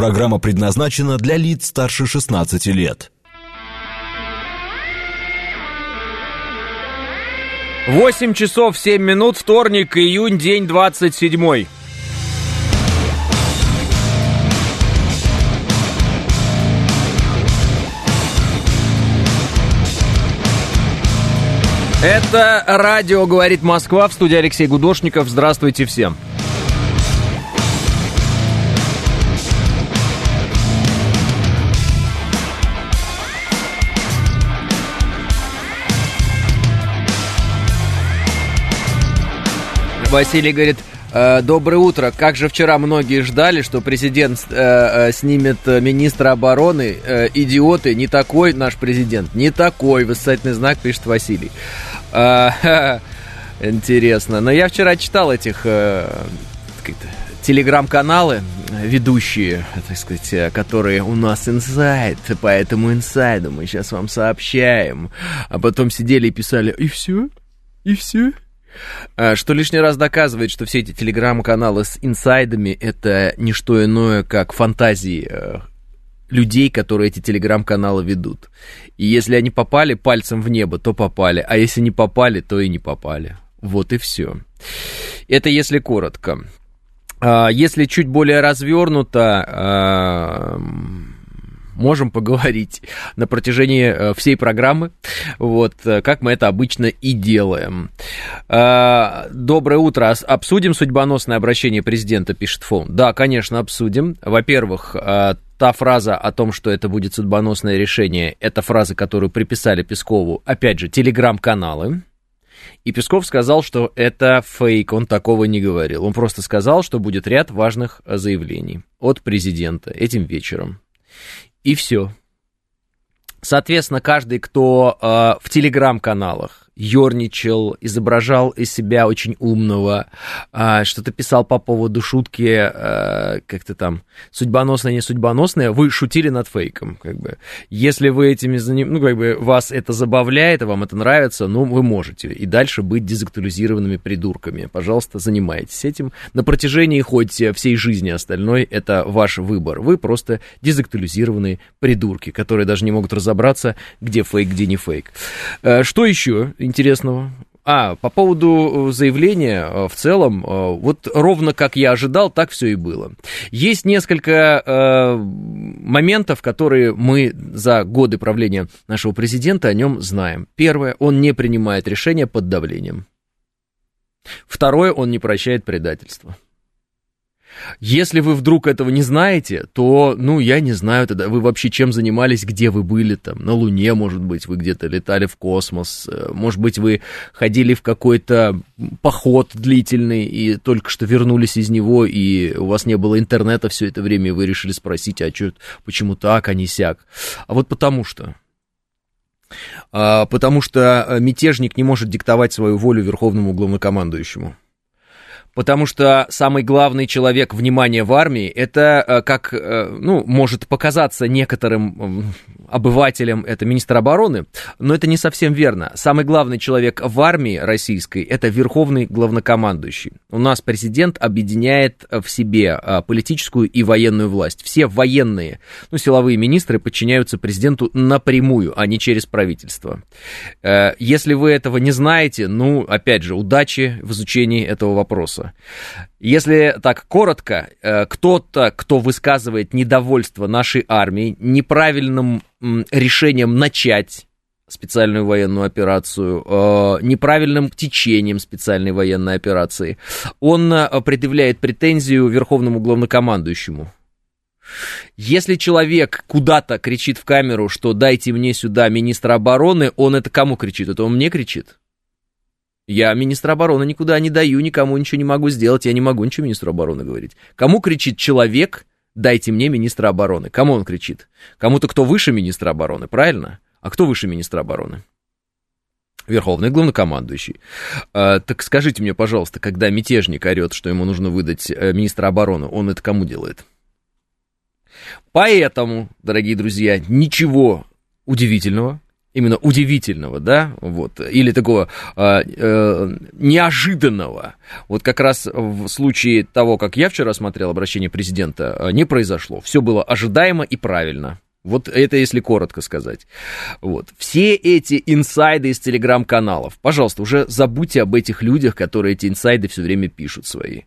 Программа предназначена для лиц старше 16 лет. 8 часов 7 минут, вторник, июнь, день 27. Это радио «Говорит Москва» в студии Алексей Гудошников. Здравствуйте всем. Василий говорит, «Э, Доброе утро. Как же вчера многие ждали, что президент э, э, снимет министра обороны? Идиоты, не такой наш президент. Не такой, восклицательный знак пишет Василий. Интересно. Но я вчера читал этих телеграм-каналы, ведущие, так сказать, которые у нас инсайд, поэтому инсайду мы сейчас вам сообщаем. А потом сидели и писали, и все? И все? А, что лишний раз доказывает, что все эти телеграм-каналы с инсайдами это не что иное, как фантазии э, людей, которые эти телеграм-каналы ведут. И если они попали пальцем в небо, то попали, а если не попали, то и не попали. Вот и все. Это если коротко. А, если чуть более развернуто, можем поговорить на протяжении э, всей программы, вот, э, как мы это обычно и делаем. Э, доброе утро. Обсудим судьбоносное обращение президента, пишет Фон. Да, конечно, обсудим. Во-первых, та фраза о том, что это будет судьбоносное решение, это фраза, которую приписали Пескову, опять же, телеграм-каналы. И Песков сказал, что это фейк, он такого не говорил. Он просто сказал, что будет ряд важных заявлений от президента этим вечером. И все. Соответственно, каждый, кто э, в телеграм-каналах ерничал, изображал из себя очень умного, а, что-то писал по поводу шутки, а, как-то там, судьбоносная, не судьбоносная, вы шутили над фейком, как бы. Если вы этими, заним... ну, как бы, вас это забавляет, вам это нравится, ну, вы можете и дальше быть дезактуализированными придурками. Пожалуйста, занимайтесь этим. На протяжении хоть всей жизни остальной, это ваш выбор. Вы просто дезактуализированные придурки, которые даже не могут разобраться, где фейк, где не фейк. А, что еще интересного? А, по поводу э, заявления э, в целом, э, вот ровно как я ожидал, так все и было. Есть несколько э, моментов, которые мы за годы правления нашего президента о нем знаем. Первое, он не принимает решения под давлением. Второе, он не прощает предательство. Если вы вдруг этого не знаете, то, ну, я не знаю тогда, вы вообще чем занимались, где вы были там, на Луне, может быть, вы где-то летали в космос, э, может быть, вы ходили в какой-то поход длительный и только что вернулись из него, и у вас не было интернета все это время, и вы решили спросить, а что, почему так, а не сяк? А вот потому что. А, потому что э, мятежник не может диктовать свою волю верховному главнокомандующему. Потому что самый главный человек внимания в армии, это э, как, э, ну, может показаться некоторым обывателям, это министр обороны, но это не совсем верно. Самый главный человек в армии российской, это верховный главнокомандующий. У нас президент объединяет в себе э, политическую и военную власть. Все военные, ну, силовые министры подчиняются президенту напрямую, а не через правительство. Если вы этого не знаете, ну, опять же, удачи в изучении этого вопроса вопроса. Если так коротко, э, кто-то, кто высказывает недовольство нашей армией неправильным решением начать специальную военную операцию, э, неправильным течением специальной военной операции, он э, предъявляет претензию верховному главнокомандующему. Если человек куда-то кричит в камеру, что дайте мне сюда министра обороны, он это кому кричит? Это он мне кричит? Я министра обороны никуда не даю, никому ничего не могу сделать, я не могу ничего министру обороны говорить. Кому кричит человек, дайте мне министра обороны? Кому он кричит? Кому-то, кто выше министра обороны, правильно? А кто выше министра обороны? Верховный главнокомандующий. А, так скажите мне, пожалуйста, когда мятежник орет, что ему нужно выдать э, министра обороны, он это кому делает? Поэтому, дорогие друзья, ничего удивительного, именно удивительного, да, вот, или такого э, э, неожиданного. Вот как раз в случае того, как я вчера смотрел обращение президента, э, не произошло. Все было ожидаемо и правильно. Вот это если коротко сказать. Вот. Все эти инсайды из телеграм-каналов, пожалуйста, уже забудьте об этих людях, которые эти инсайды все время пишут свои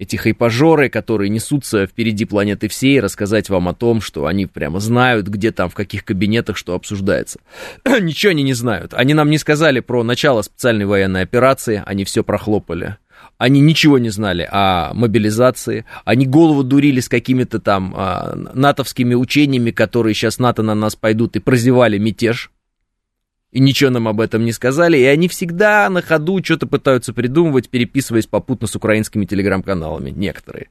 эти хайпажоры, которые несутся впереди планеты всей, рассказать вам о том, что они прямо знают, где там, в каких кабинетах что обсуждается. Ничего они не знают. Они нам не сказали про начало специальной военной операции, они все прохлопали. Они ничего не знали о мобилизации, они голову дурили с какими-то там а, натовскими учениями, которые сейчас НАТО на нас пойдут, и прозевали мятеж и ничего нам об этом не сказали, и они всегда на ходу что-то пытаются придумывать, переписываясь попутно с украинскими телеграм-каналами, некоторые.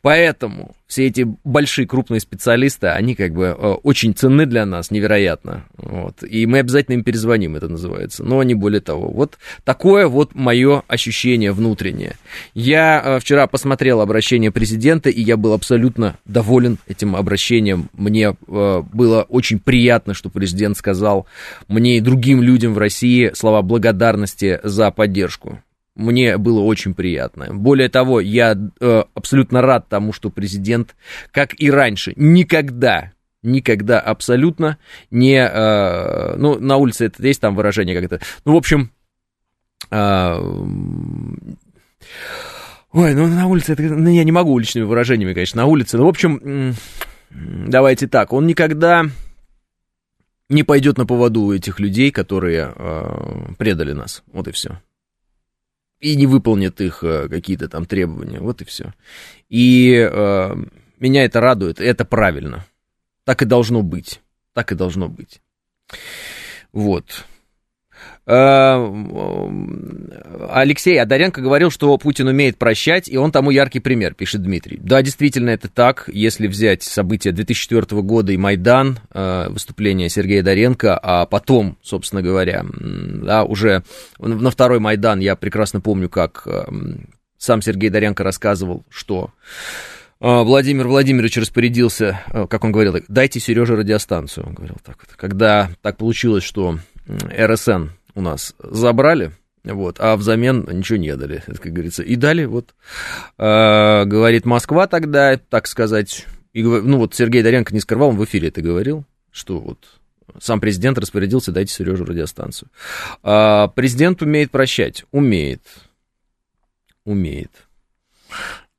Поэтому все эти большие крупные специалисты, они как бы э, очень ценны для нас, невероятно. Вот. И мы обязательно им перезвоним, это называется. Но не более того. Вот такое вот мое ощущение внутреннее. Я э, вчера посмотрел обращение президента, и я был абсолютно доволен этим обращением. Мне э, было очень приятно, что президент сказал мне и другим людям в России слова благодарности за поддержку. Мне было очень приятно. Более того, я э, абсолютно рад тому, что президент, как и раньше, никогда, никогда абсолютно не... Э, ну, на улице это есть там выражение как-то. Ну, в общем... Э, ой, ну на улице это... Ну, я не могу уличными выражениями, конечно, на улице. Ну, в общем, давайте так. Он никогда не пойдет на поводу у этих людей, которые э, предали нас. Вот и все и не выполнит их э, какие-то там требования. Вот и все. И э, меня это радует, это правильно. Так и должно быть. Так и должно быть. Вот. Э, Алексей Адаренко говорил, что Путин умеет прощать, и он тому яркий пример, пишет Дмитрий. Да, действительно, это так. Если взять события 2004 года и Майдан, э, выступление Сергея Доренко, а потом, собственно говоря, да, уже на второй Майдан я прекрасно помню, как э, сам Сергей Доренко рассказывал, что Владимир Владимирович распорядился, как он говорил, дайте Сереже радиостанцию. Он говорил так вот. Когда так получилось, что РСН у нас забрали, вот, а взамен ничего не дали, как говорится. И дали, вот, э, говорит Москва тогда, так сказать, и, ну вот Сергей Доренко не скрывал, он в эфире это говорил, что вот сам президент распорядился, дайте Сережу радиостанцию. А президент умеет прощать, умеет, умеет.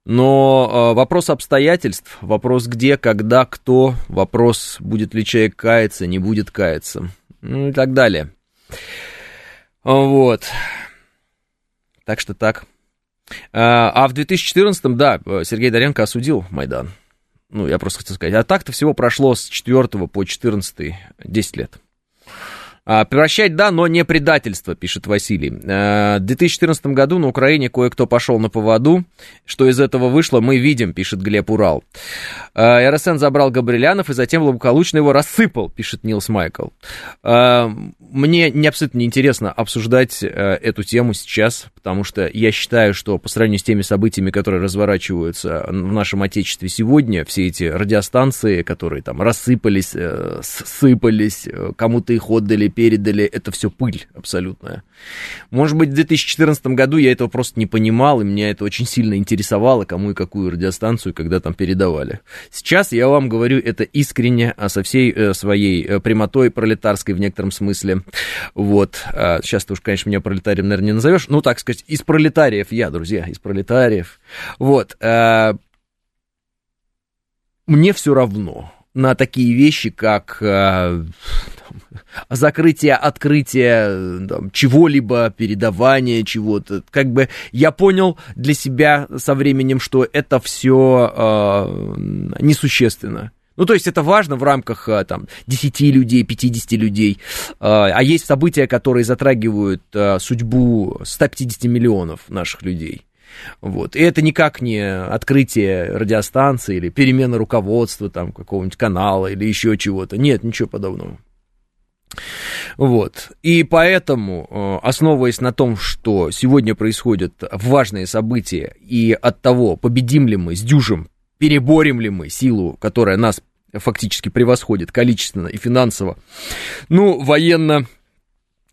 Но э, вопрос обстоятельств, вопрос где, когда, кто, вопрос, будет ли человек каяться, не будет каяться, ну и так далее. Вот. Так что так. А, а в 2014-м, да, Сергей Доренко осудил Майдан. Ну, я просто хотел сказать. А так-то всего прошло с 4 по 14 10 лет. А, превращать, да, но не предательство, пишет Василий. А, в 2014 году на Украине кое-кто пошел на поводу. Что из этого вышло, мы видим, пишет Глеб Урал. А, РСН забрал Габрилянов и затем благополучно его рассыпал, пишет Нилс Майкл. Мне не абсолютно неинтересно обсуждать э, эту тему сейчас, потому что я считаю, что по сравнению с теми событиями, которые разворачиваются в нашем Отечестве сегодня, все эти радиостанции, которые там рассыпались, э, сыпались, э, кому-то их отдали, передали, это все пыль абсолютная. Может быть, в 2014 году я этого просто не понимал, и меня это очень сильно интересовало, кому и какую радиостанцию, когда там передавали. Сейчас я вам говорю это искренне, а со всей э, своей э, прямотой пролетарской в некотором смысле. Вот. А сейчас ты уж, конечно, меня пролетарием, наверное, не назовешь. Ну, так сказать, из пролетариев я, друзья, из пролетариев. Вот. А... Мне все равно на такие вещи, как э, закрытие, открытие там, чего-либо, передавание чего-то. Как бы я понял для себя со временем, что это все э, несущественно. Ну, то есть это важно в рамках э, там, 10 людей, 50 людей. Э, а есть события, которые затрагивают э, судьбу 150 миллионов наших людей. Вот. И это никак не открытие радиостанции или перемена руководства там, какого-нибудь канала или еще чего-то. Нет, ничего подобного. Вот. И поэтому, э, основываясь на том, что сегодня происходят важные события, и от того, победим ли мы, сдюжим, переборем ли мы силу, которая нас фактически превосходит количественно и финансово. Ну, военно,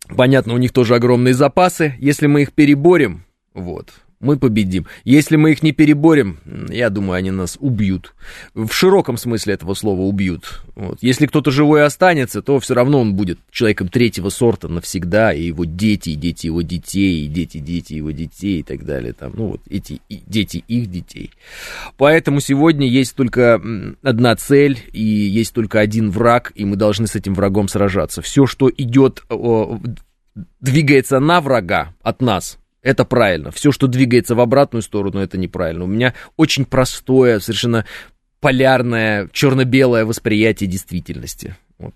понятно, у них тоже огромные запасы. Если мы их переборем, вот, мы победим. Если мы их не переборем, я думаю, они нас убьют. В широком смысле этого слова убьют. Вот. Если кто-то живой останется, то все равно он будет человеком третьего сорта навсегда, и его дети, и дети его детей, и дети, дети его детей, и так далее. Там, ну вот эти дети их детей. Поэтому сегодня есть только одна цель, и есть только один враг, и мы должны с этим врагом сражаться. Все, что идет, двигается на врага от нас, это правильно. Все, что двигается в обратную сторону, это неправильно. У меня очень простое, совершенно полярное, черно-белое восприятие действительности. Вот,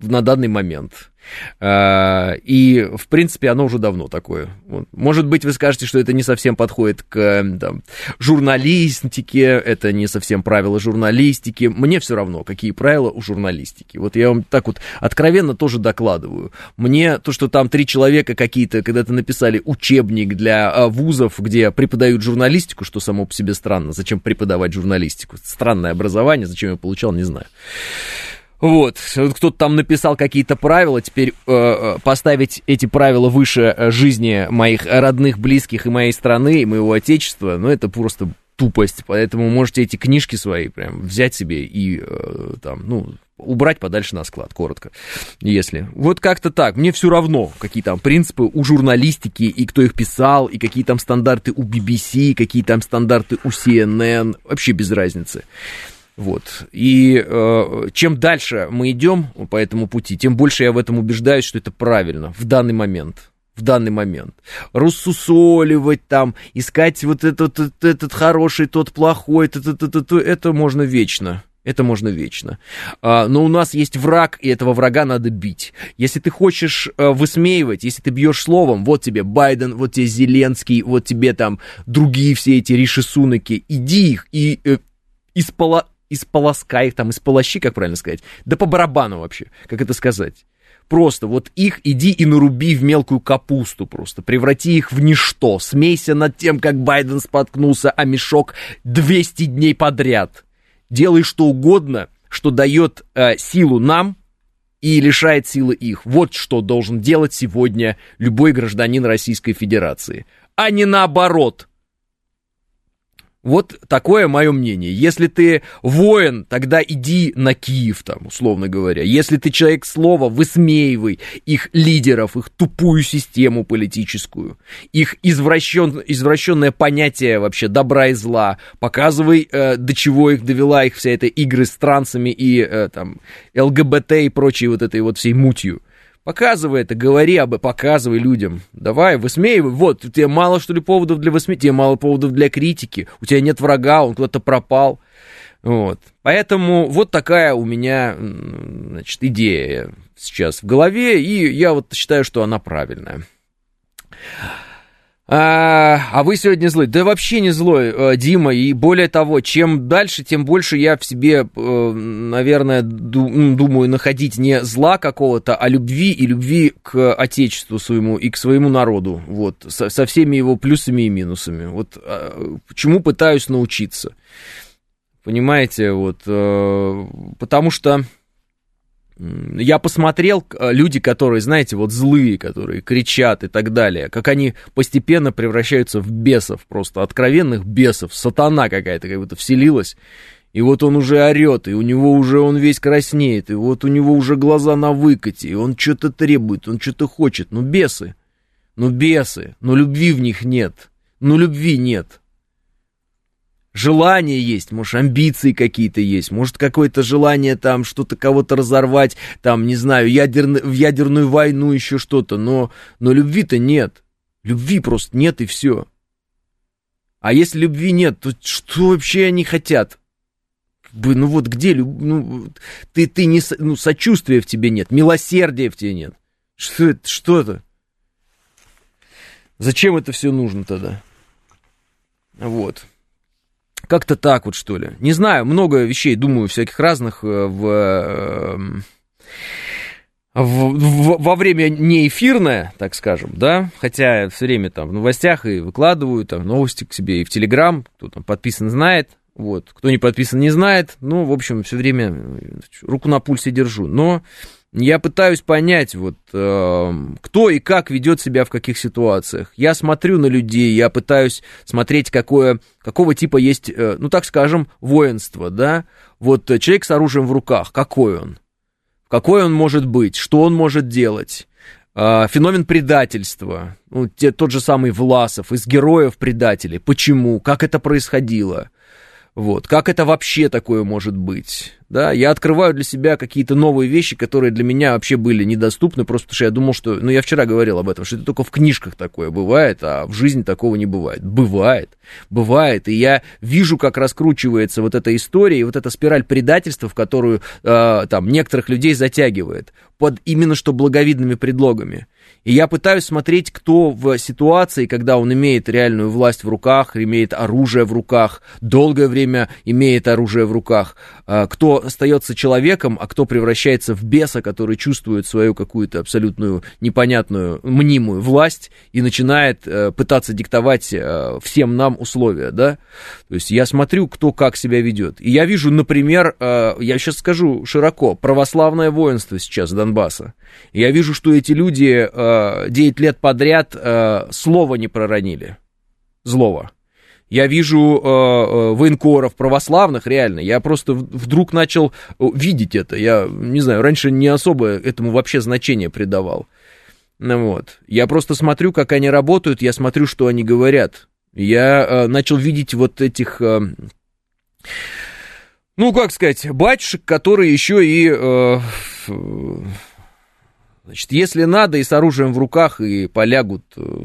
на данный момент. А, и, в принципе, оно уже давно такое. Может быть, вы скажете, что это не совсем подходит к там, журналистике, это не совсем правила журналистики. Мне все равно, какие правила у журналистики. Вот я вам так вот откровенно тоже докладываю. Мне то, что там три человека какие-то когда-то написали учебник для а, вузов, где преподают журналистику, что само по себе странно. Зачем преподавать журналистику? Странное образование, зачем я получал, не знаю. Вот, кто-то там написал какие-то правила, теперь э, э, поставить эти правила выше э, жизни моих родных, близких и моей страны, и моего отечества, ну, это просто тупость, поэтому можете эти книжки свои прям взять себе и э, там, ну, убрать подальше на склад, коротко, если. Вот как-то так. Мне все равно, какие там принципы у журналистики, и кто их писал, и какие там стандарты у BBC, какие там стандарты у CNN, вообще без разницы. Вот. И э, чем дальше мы идем по этому пути, тем больше я в этом убеждаюсь, что это правильно в данный момент. В данный момент. Рассусоливать там, искать вот этот, этот, этот хороший, тот плохой, это, это, это, это можно вечно. Это можно вечно. А, но у нас есть враг, и этого врага надо бить. Если ты хочешь а, высмеивать, если ты бьешь словом, вот тебе Байден, вот тебе Зеленский, вот тебе там другие все эти ришисунаки, иди их и э, испола исполоскай их, там, исполощи, как правильно сказать, да по барабану вообще, как это сказать. Просто вот их иди и наруби в мелкую капусту просто, преврати их в ничто, смейся над тем, как Байден споткнулся о мешок 200 дней подряд. Делай что угодно, что дает э, силу нам и лишает силы их. Вот что должен делать сегодня любой гражданин Российской Федерации, а не наоборот. Вот такое мое мнение. Если ты воин, тогда иди на Киев, там, условно говоря. Если ты человек слова, высмеивай их лидеров, их тупую систему политическую, их извращен, извращенное понятие вообще добра и зла. Показывай, э, до чего их довела их вся эта игры с трансами и э, там ЛГБТ и прочей вот этой вот всей мутью. Показывай это, говори об показывай людям. Давай, высмеивай. Вот, у тебя мало, что ли, поводов для высмеивания, тебе мало поводов для критики. У тебя нет врага, он куда-то пропал. Вот. Поэтому вот такая у меня, значит, идея сейчас в голове, и я вот считаю, что она правильная. А, а вы сегодня злой? Да вообще не злой, э, Дима. И более того, чем дальше, тем больше я в себе, э, наверное, думаю находить не зла какого-то, а любви и любви к отечеству своему и к своему народу. Вот, со, со всеми его плюсами и минусами. Вот а, чему пытаюсь научиться. Понимаете, вот, э, потому что я посмотрел, э, люди, которые, знаете, вот злые, которые кричат и так далее, как они постепенно превращаются в бесов, просто откровенных бесов, сатана какая-то как будто вселилась, и вот он уже орет, и у него уже он весь краснеет, и вот у него уже глаза на выкате, и он что-то требует, он что-то хочет, ну бесы, ну бесы, но любви в них нет, ну любви нет желание есть, может, амбиции какие-то есть, может, какое-то желание там что-то кого-то разорвать, там, не знаю, ядерно, в ядерную войну еще что-то, но, но любви-то нет. Любви просто нет и все. А если любви нет, то что вообще они хотят? бы, ну вот где, ну, ты, ты не, ну, сочувствия в тебе нет, милосердия в тебе нет. Что это, что это? Зачем это все нужно тогда? Вот. Как-то так вот, что ли. Не знаю, много вещей, думаю, всяких разных э, в, эм, в, в, во время неэфирное, так скажем, да, хотя все время там в новостях и выкладываю там новости к себе и в Телеграм, кто там подписан знает, Вот. Кто не подписан, не знает. Ну, в общем, все время руку на пульсе держу. Но я пытаюсь понять, вот, э, кто и как ведет себя в каких ситуациях. Я смотрю на людей, я пытаюсь смотреть, какое, какого типа есть, э, ну, так скажем, воинство, да. Вот э, человек с оружием в руках, какой он? Какой он может быть? Что он может делать? Э, феномен предательства. Ну, те, тот же самый Власов, из героев предателей. Почему? Как это происходило? Вот, как это вообще такое может быть? Да, я открываю для себя какие-то новые вещи, которые для меня вообще были недоступны, просто потому что я думал, что, ну, я вчера говорил об этом, что это только в книжках такое бывает, а в жизни такого не бывает. Бывает, бывает, и я вижу, как раскручивается вот эта история и вот эта спираль предательства, в которую э, там некоторых людей затягивает, под именно что благовидными предлогами. И я пытаюсь смотреть, кто в ситуации, когда он имеет реальную власть в руках, имеет оружие в руках, долгое время имеет оружие в руках, а, кто остается человеком, а кто превращается в беса, который чувствует свою какую-то абсолютную непонятную, мнимую власть и начинает э, пытаться диктовать э, всем нам условия, да? То есть я смотрю, кто как себя ведет. И я вижу, например, э, я сейчас скажу широко, православное воинство сейчас Донбасса. Я вижу, что эти люди 9 лет подряд э, слова не проронили. Злого. Я вижу э, э, военкоров православных, реально. Я просто вдруг начал видеть это. Я, не знаю, раньше не особо этому вообще значение придавал. Ну вот. Я просто смотрю, как они работают, я смотрю, что они говорят. Я э, начал видеть вот этих... Э, ну, как сказать, батюшек, которые еще и э, Значит, если надо, и с оружием в руках, и полягут, э,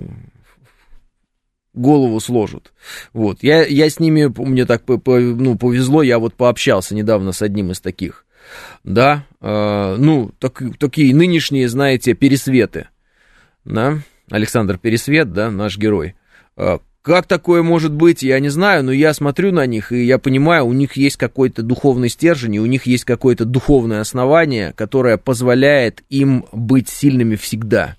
голову сложат. Вот. Я, я с ними, мне так ну, повезло, я вот пообщался недавно с одним из таких. Да, э, ну, так, такие нынешние, знаете, пересветы. Да, Александр Пересвет, да, наш герой. Как такое может быть, я не знаю, но я смотрю на них, и я понимаю, у них есть какой-то духовный стержень, и у них есть какое-то духовное основание, которое позволяет им быть сильными всегда.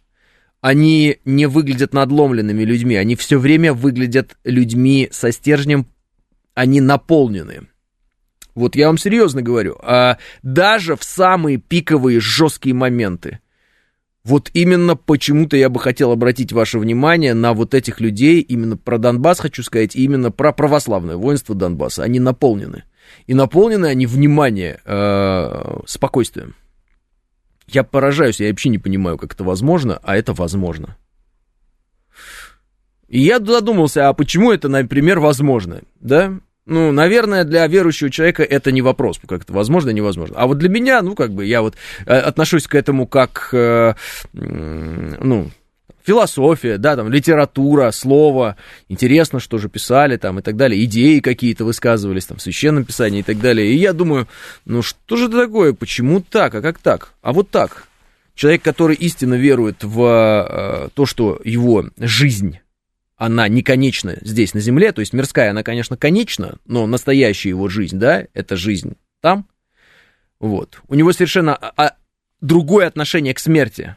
Они не выглядят надломленными людьми, они все время выглядят людьми со стержнем, они наполнены. Вот я вам серьезно говорю, а даже в самые пиковые жесткие моменты – вот именно почему-то я бы хотел обратить ваше внимание на вот этих людей, именно про Донбасс хочу сказать, именно про православное воинство Донбасса. Они наполнены. И наполнены они, внимание, э, спокойствием. Я поражаюсь, я вообще не понимаю, как это возможно, а это возможно. И я задумался, а почему это, например, возможно, да? Ну, наверное, для верующего человека это не вопрос, как это возможно, невозможно. А вот для меня, ну, как бы, я вот э, отношусь к этому как, э, ну, философия, да, там, литература, слово, интересно, что же писали там и так далее, идеи какие-то высказывались там в священном писании и так далее. И я думаю, ну, что же это такое, почему так, а как так? А вот так. Человек, который истинно верует в э, то, что его жизнь она не конечна здесь, на Земле, то есть мирская, она, конечно, конечна, но настоящая его жизнь, да, это жизнь там, вот. У него совершенно а, а, другое отношение к смерти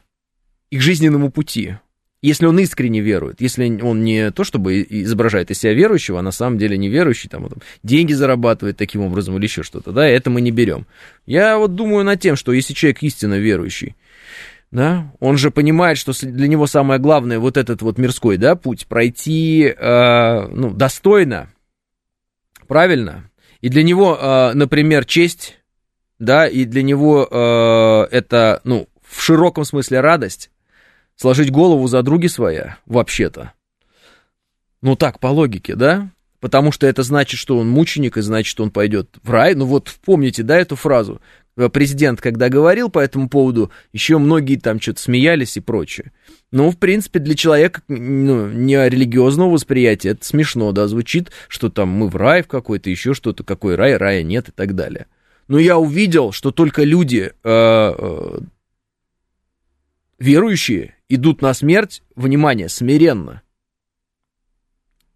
и к жизненному пути, если он искренне верует, если он не то чтобы изображает из себя верующего, а на самом деле не верующий, там, там деньги зарабатывает таким образом или еще что-то, да, это мы не берем. Я вот думаю над тем, что если человек истинно верующий, да, он же понимает, что для него самое главное вот этот вот мирской, да, путь пройти, э, ну, достойно, правильно, и для него, э, например, честь, да, и для него э, это, ну, в широком смысле радость, сложить голову за други своя, вообще-то, ну так, по логике, да, потому что это значит, что он мученик, и значит, что он пойдет в рай. Ну вот помните, да, эту фразу? Э, президент, когда говорил по этому поводу, еще многие там что-то смеялись и прочее. Ну, в принципе, для человека ну, не религиозного восприятия это смешно, да, звучит, что там мы в рай в какой-то, еще что-то, какой рай, рая нет и так далее. Но я увидел, что только люди э, э, верующие идут на смерть, внимание, смиренно.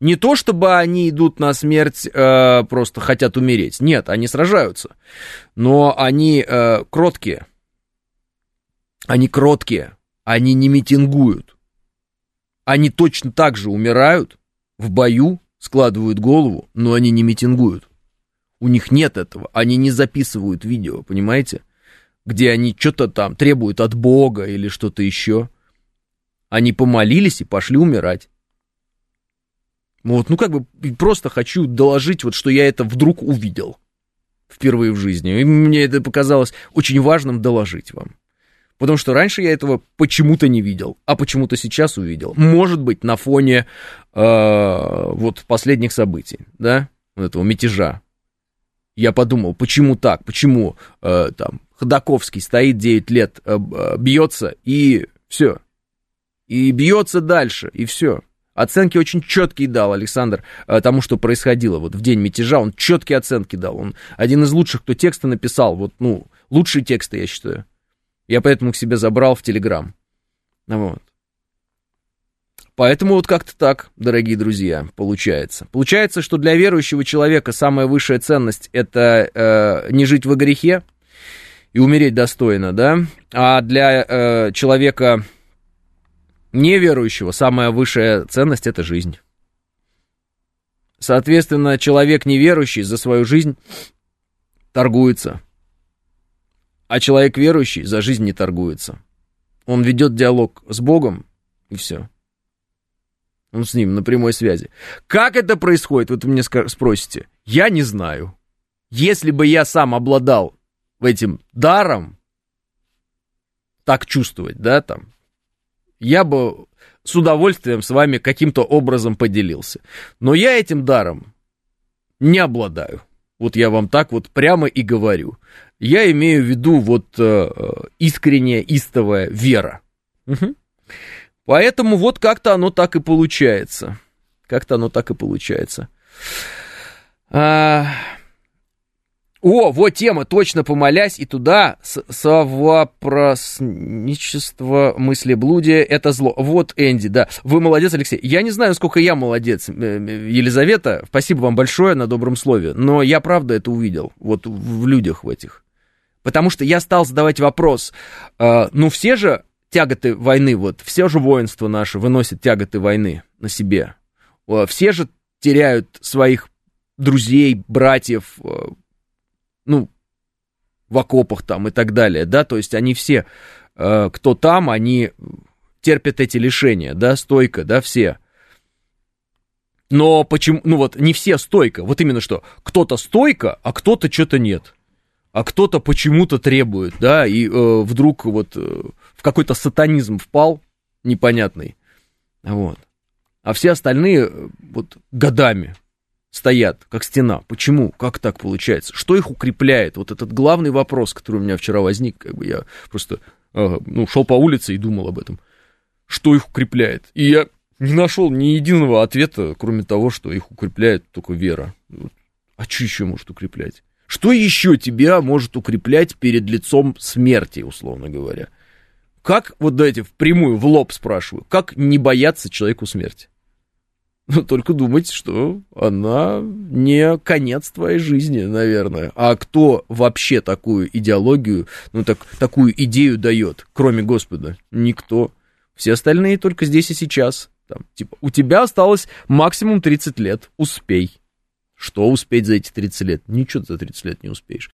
Не то, чтобы они идут на смерть, э, просто хотят умереть. Нет, они сражаются. Но они э, кроткие. Они кроткие. Они не митингуют. Они точно так же умирают в бою, складывают голову, но они не митингуют. У них нет этого. Они не записывают видео, понимаете? Где они что-то там требуют от Бога или что-то еще. Они помолились и пошли умирать. Вот, ну как бы просто хочу доложить, вот что я это вдруг увидел впервые в жизни. И мне это показалось очень важным доложить вам. Потому что раньше я этого почему-то не видел, а почему-то сейчас увидел. Может быть, на фоне э, вот последних событий, да, этого мятежа. Я подумал, почему так, почему э, там Ходаковский стоит 9 лет, э, бьется и все. И бьется дальше, и все. Оценки очень четкие дал Александр э, тому, что происходило вот в день мятежа. Он четкие оценки дал. Он один из лучших, кто тексты написал. Вот, ну, лучшие тексты, я считаю. Я поэтому к себе забрал в Телеграм. Вот. Поэтому вот как-то так, дорогие друзья, получается. Получается, что для верующего человека самая высшая ценность это э, не жить во грехе и умереть достойно, да? А для э, человека неверующего самая высшая ценность это жизнь. Соответственно, человек неверующий за свою жизнь торгуется. А человек верующий за жизнь не торгуется. Он ведет диалог с Богом, и все. Он с ним на прямой связи. Как это происходит, вот вы мне спросите. Я не знаю. Если бы я сам обладал этим даром, так чувствовать, да, там, я бы с удовольствием с вами каким-то образом поделился. Но я этим даром не обладаю. Вот я вам так вот прямо и говорю. Я имею в виду вот э, искренняя, истовая вера. Угу. Поэтому вот как-то оно так и получается. Как-то оно так и получается. А... О, вот тема, точно помолясь, и туда совопросничество, мыслеблудие, это зло. Вот, Энди, да, вы молодец, Алексей. Я не знаю, сколько я молодец, э, Елизавета, спасибо вам большое на добром слове, но я правда это увидел, вот в людях в этих. Потому что я стал задавать вопрос, э, ну все же тяготы войны, вот, все же воинство наше выносит тяготы войны на себе. Все же теряют своих друзей, братьев, э, ну, в окопах там и так далее, да, то есть они все, э, кто там, они терпят эти лишения, да, стойко, да, все. Но почему, ну вот, не все стойко, вот именно что, кто-то стойко, а кто-то что-то нет а кто-то почему-то требует, да, и э, вдруг вот э, в какой-то сатанизм впал непонятный, вот. А все остальные э, вот годами стоят, как стена. Почему? Как так получается? Что их укрепляет? Вот этот главный вопрос, который у меня вчера возник, как бы я просто, ну, шел по улице и думал об этом. Что их укрепляет? И я не нашел ни единого ответа, кроме того, что их укрепляет только вера. А что еще может укреплять? Что еще тебя может укреплять перед лицом смерти, условно говоря? Как, вот дайте впрямую, в лоб спрашиваю, как не бояться человеку смерти? Только думать, что она не конец твоей жизни, наверное. А кто вообще такую идеологию, ну, так, такую идею дает, кроме Господа? Никто. Все остальные только здесь и сейчас. Там, типа, у тебя осталось максимум 30 лет, успей. Что успеть за эти 30 лет? Ничего за 30 лет не успеешь.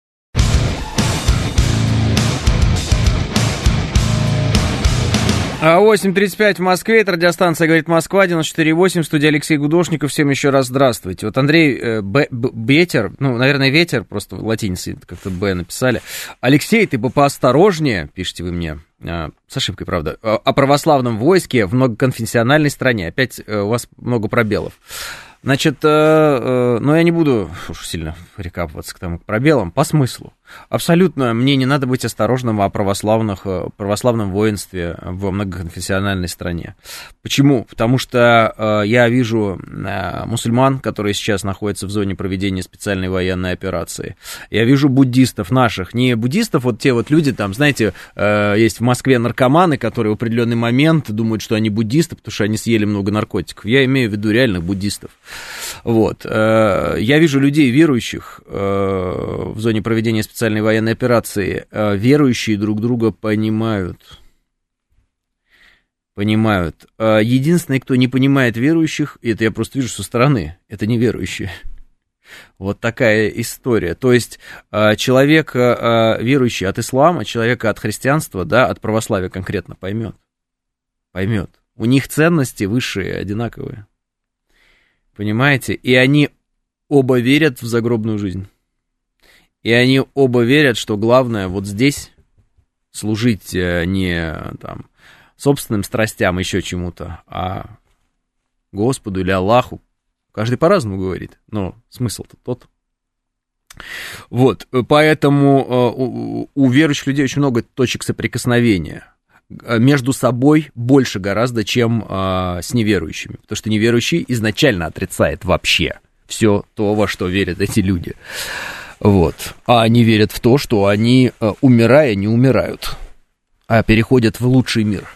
8.35 в Москве, это радиостанция «Говорит Москва», 94.8, студия Алексей Гудошников. Всем еще раз здравствуйте. Вот Андрей э, Б, Б, Бетер, ну, наверное, Ветер, просто латиницей как-то Б написали. Алексей, ты бы поосторожнее, пишите вы мне, э, с ошибкой, правда, о православном войске в многоконфессиональной стране. Опять э, у вас много пробелов. Значит, э, э, но я не буду уж сильно прикапываться к тому к пробелам, по смыслу. Абсолютно мне не надо быть осторожным о православных, э, православном воинстве в многоконфессиональной стране. Почему? Потому что э, я вижу э, мусульман, которые сейчас находятся в зоне проведения специальной военной операции. Я вижу буддистов наших, не буддистов, вот те вот люди там, знаете, э, есть в Москве наркоманы, которые в определенный момент думают, что они буддисты, потому что они съели много наркотиков. Я имею в виду реальных буддистов. Вот. Э, я вижу людей верующих э, в зоне проведения специальной военной операции. Э, верующие друг друга понимают. Понимают. Единственный, кто не понимает верующих, это я просто вижу со стороны, это неверующие. Вот такая история. То есть человек, верующий от ислама, человека от христианства, да, от православия конкретно поймет. Поймет. У них ценности высшие, одинаковые. Понимаете? И они оба верят в загробную жизнь. И они оба верят, что главное вот здесь служить э, не там собственным страстям, еще чему-то, а Господу или Аллаху. Каждый по-разному говорит, но смысл-то тот. Вот, поэтому э, у, верующих людей очень много точек соприкосновения э, между собой больше гораздо, чем а, с неверующими, потому что неверующий изначально отрицает вообще все то, во что верят эти люди. Вот. А они верят в то, что они, умирая, не умирают, а переходят в лучший мир.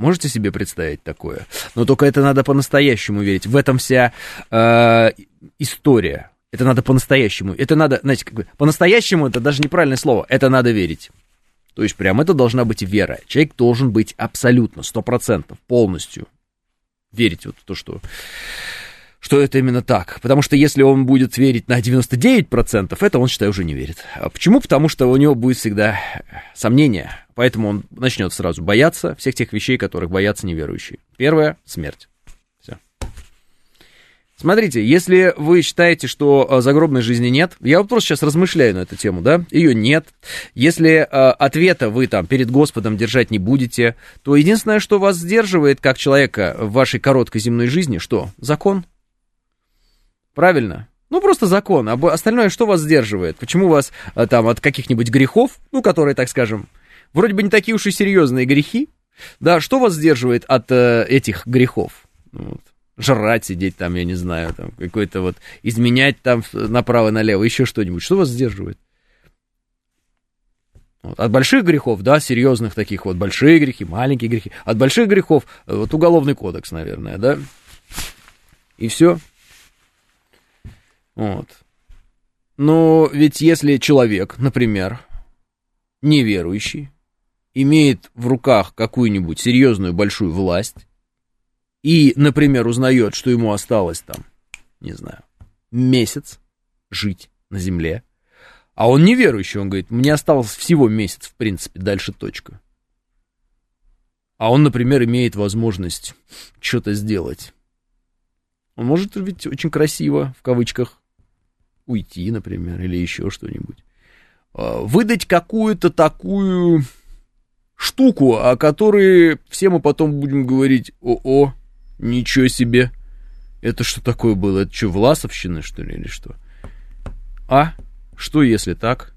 Можете себе представить такое? Но только это надо по-настоящему верить. В этом вся э, история. Это надо по-настоящему. Это надо, знаете, как бы, по-настоящему это даже неправильное слово. Это надо верить. То есть прям это должна быть вера. Человек должен быть абсолютно, сто процентов, полностью верить вот в то, что что это именно так. Потому что если он будет верить на 99%, это он, считаю, уже не верит. А почему? Потому что у него будет всегда сомнение. Поэтому он начнет сразу бояться всех тех вещей, которых боятся неверующие. Первое — смерть. Смотрите, если вы считаете, что а, загробной жизни нет, я вот просто сейчас размышляю на эту тему, да, ее нет. Если э, ответа вы там перед Господом держать не будете, то единственное, что вас сдерживает как человека в вашей короткой земной жизни, что? Закон. Правильно? Ну, просто закон. А остальное что вас сдерживает? Почему вас а, там от каких-нибудь грехов, ну, которые, так скажем, вроде бы не такие уж и серьезные грехи, да, что вас сдерживает от э, этих грехов? Ну, вот. Жрать, сидеть там, я не знаю, там, какой-то вот, изменять там направо-налево, еще что-нибудь. Что вас сдерживает? Вот. От больших грехов, да, серьезных таких вот, большие грехи, маленькие грехи. От больших грехов, э, вот уголовный кодекс, наверное, да. И все. Вот. Но ведь если человек, например, неверующий, имеет в руках какую-нибудь серьезную большую власть и, например, узнает, что ему осталось там, не знаю, месяц жить на земле, а он неверующий, он говорит, мне осталось всего месяц, в принципе, дальше точка. А он, например, имеет возможность что-то сделать. Он может ведь очень красиво, в кавычках, уйти, например, или еще что-нибудь. А, выдать какую-то такую штуку, о которой все мы потом будем говорить, о-о, ничего себе, это что такое было? Это что, Власовщина, что ли, или что? А? Что, если так?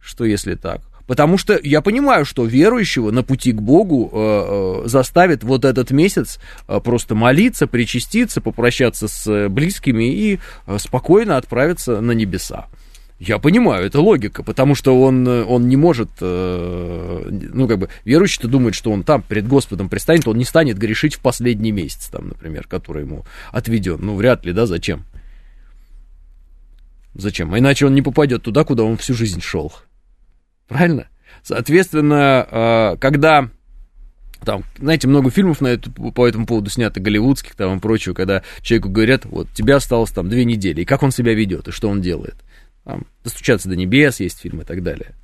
Что, если так? Потому что я понимаю, что верующего на пути к Богу э, э, заставит вот этот месяц э, просто молиться, причаститься, попрощаться с близкими и э, спокойно отправиться на небеса. Я понимаю, это логика, потому что он, он не может, э, ну, как бы, верующий-то думает, что он там перед Господом предстанет, он не станет грешить в последний месяц, там, например, который ему отведен. Ну, вряд ли, да, зачем? Зачем? А иначе он не попадет туда, куда он всю жизнь шел. Правильно? Соответственно, а, когда там, знаете, много фильмов на это, по этому поводу снято, голливудских там и прочего, когда человеку говорят, вот, тебе осталось там две недели, и как он себя ведет, и что он делает. Там, достучаться до небес есть фильм и так далее.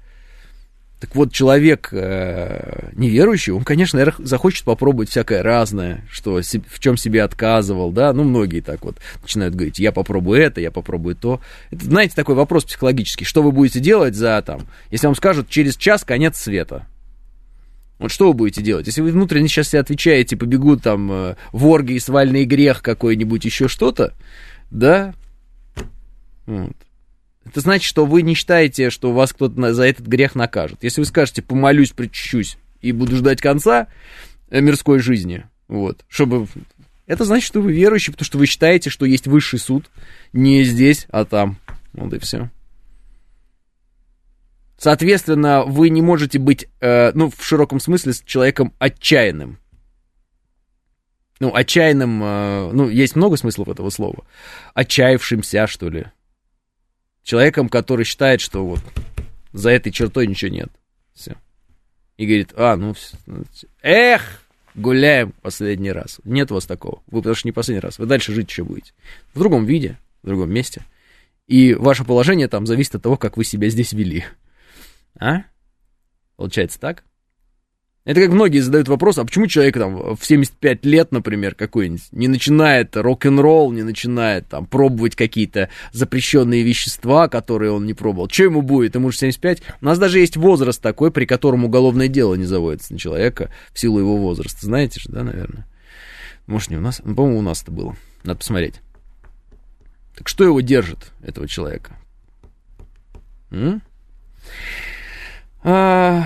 Так вот, человек э, неверующий, он, конечно, захочет попробовать всякое разное, что в чем себе отказывал, да, ну, многие так вот начинают говорить, я попробую это, я попробую то. Это, знаете, такой вопрос психологический, что вы будете делать за, там, если вам скажут, через час конец света, вот что вы будете делать? Если вы внутренне сейчас себе отвечаете, побегут там э, ворги и свальный грех какой-нибудь, еще что-то, да, вот. Это значит, что вы не считаете, что вас кто-то за этот грех накажет. Если вы скажете, помолюсь, причащусь и буду ждать конца э, мирской жизни, вот, чтобы... Это значит, что вы верующий, потому что вы считаете, что есть высший суд не здесь, а там. Вот и все. Соответственно, вы не можете быть, э, ну, в широком смысле, с человеком отчаянным. Ну, отчаянным, э, ну, есть много смыслов этого слова. Отчаявшимся, что ли человеком, который считает, что вот за этой чертой ничего нет. Все. И говорит, а, ну, ну эх, гуляем последний раз. Нет у вас такого. Вы потому что не последний раз. Вы дальше жить еще будете. В другом виде, в другом месте. И ваше положение там зависит от того, как вы себя здесь вели. А? Получается так? Это как многие задают вопрос, а почему человек там в 75 лет, например, какой-нибудь, не начинает рок-н-ролл, не начинает там пробовать какие-то запрещенные вещества, которые он не пробовал. Что ему будет? Ему же 75. У нас даже есть возраст такой, при котором уголовное дело не заводится на человека в силу его возраста. Знаете же, да, наверное? Может, не у нас? Ну, по-моему, у нас это было. Надо посмотреть. Так что его держит, этого человека? М? А...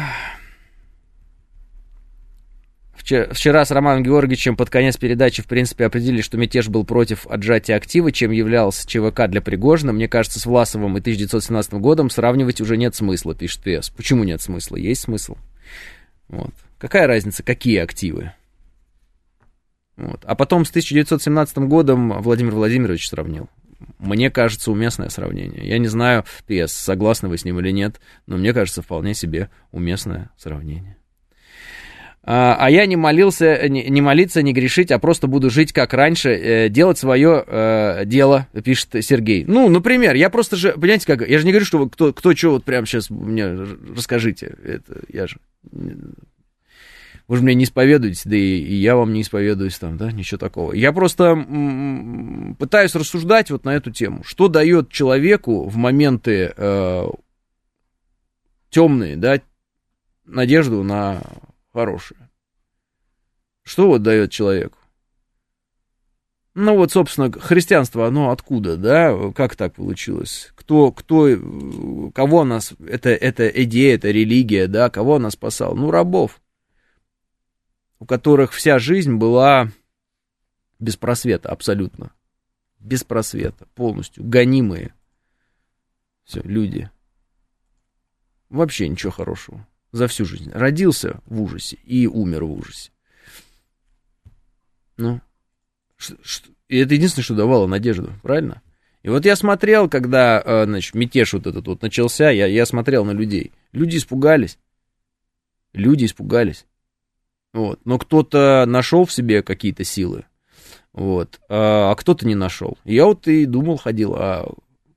Вчера с Романом Георгиевичем под конец передачи, в принципе, определили, что мятеж был против отжатия актива, чем являлся ЧВК для Пригожина. Мне кажется, с Власовым и 1917 годом сравнивать уже нет смысла, пишет ПС. Почему нет смысла? Есть смысл. Вот. Какая разница, какие активы? Вот. А потом с 1917 годом Владимир Владимирович сравнил. Мне кажется, уместное сравнение. Я не знаю, ПС, согласны вы с ним или нет, но мне кажется, вполне себе уместное сравнение. А, а я не молился, не, молиться, не грешить, а просто буду жить как раньше, э, делать свое э, дело, пишет Сергей. Ну, например, я просто же, понимаете, как, я же не говорю, что кто, кто что вот прямо сейчас мне расскажите, это я же, вы же мне не исповедуете, да и, и я вам не исповедуюсь там, да, ничего такого. Я просто пытаюсь рассуждать вот на эту тему, что дает человеку в моменты э, темные, да, надежду на хорошее. Что вот дает человеку? Ну вот, собственно, христианство, оно откуда, да? Как так получилось? Кто, кто, кого нас, это, это идея, это религия, да? Кого она спасала? Ну, рабов, у которых вся жизнь была без просвета, абсолютно. Без просвета, полностью, гонимые. Все, люди. Вообще ничего хорошего за всю жизнь. Родился в ужасе и умер в ужасе. Ну, и это единственное, что давало надежду, правильно? И вот я смотрел, когда, э, значит, мятеж вот этот вот начался, я, я смотрел на людей. Люди испугались. Люди испугались. Вот. Но кто-то нашел в себе какие-то силы. Вот. А, а кто-то не нашел. Я вот и думал, ходил, а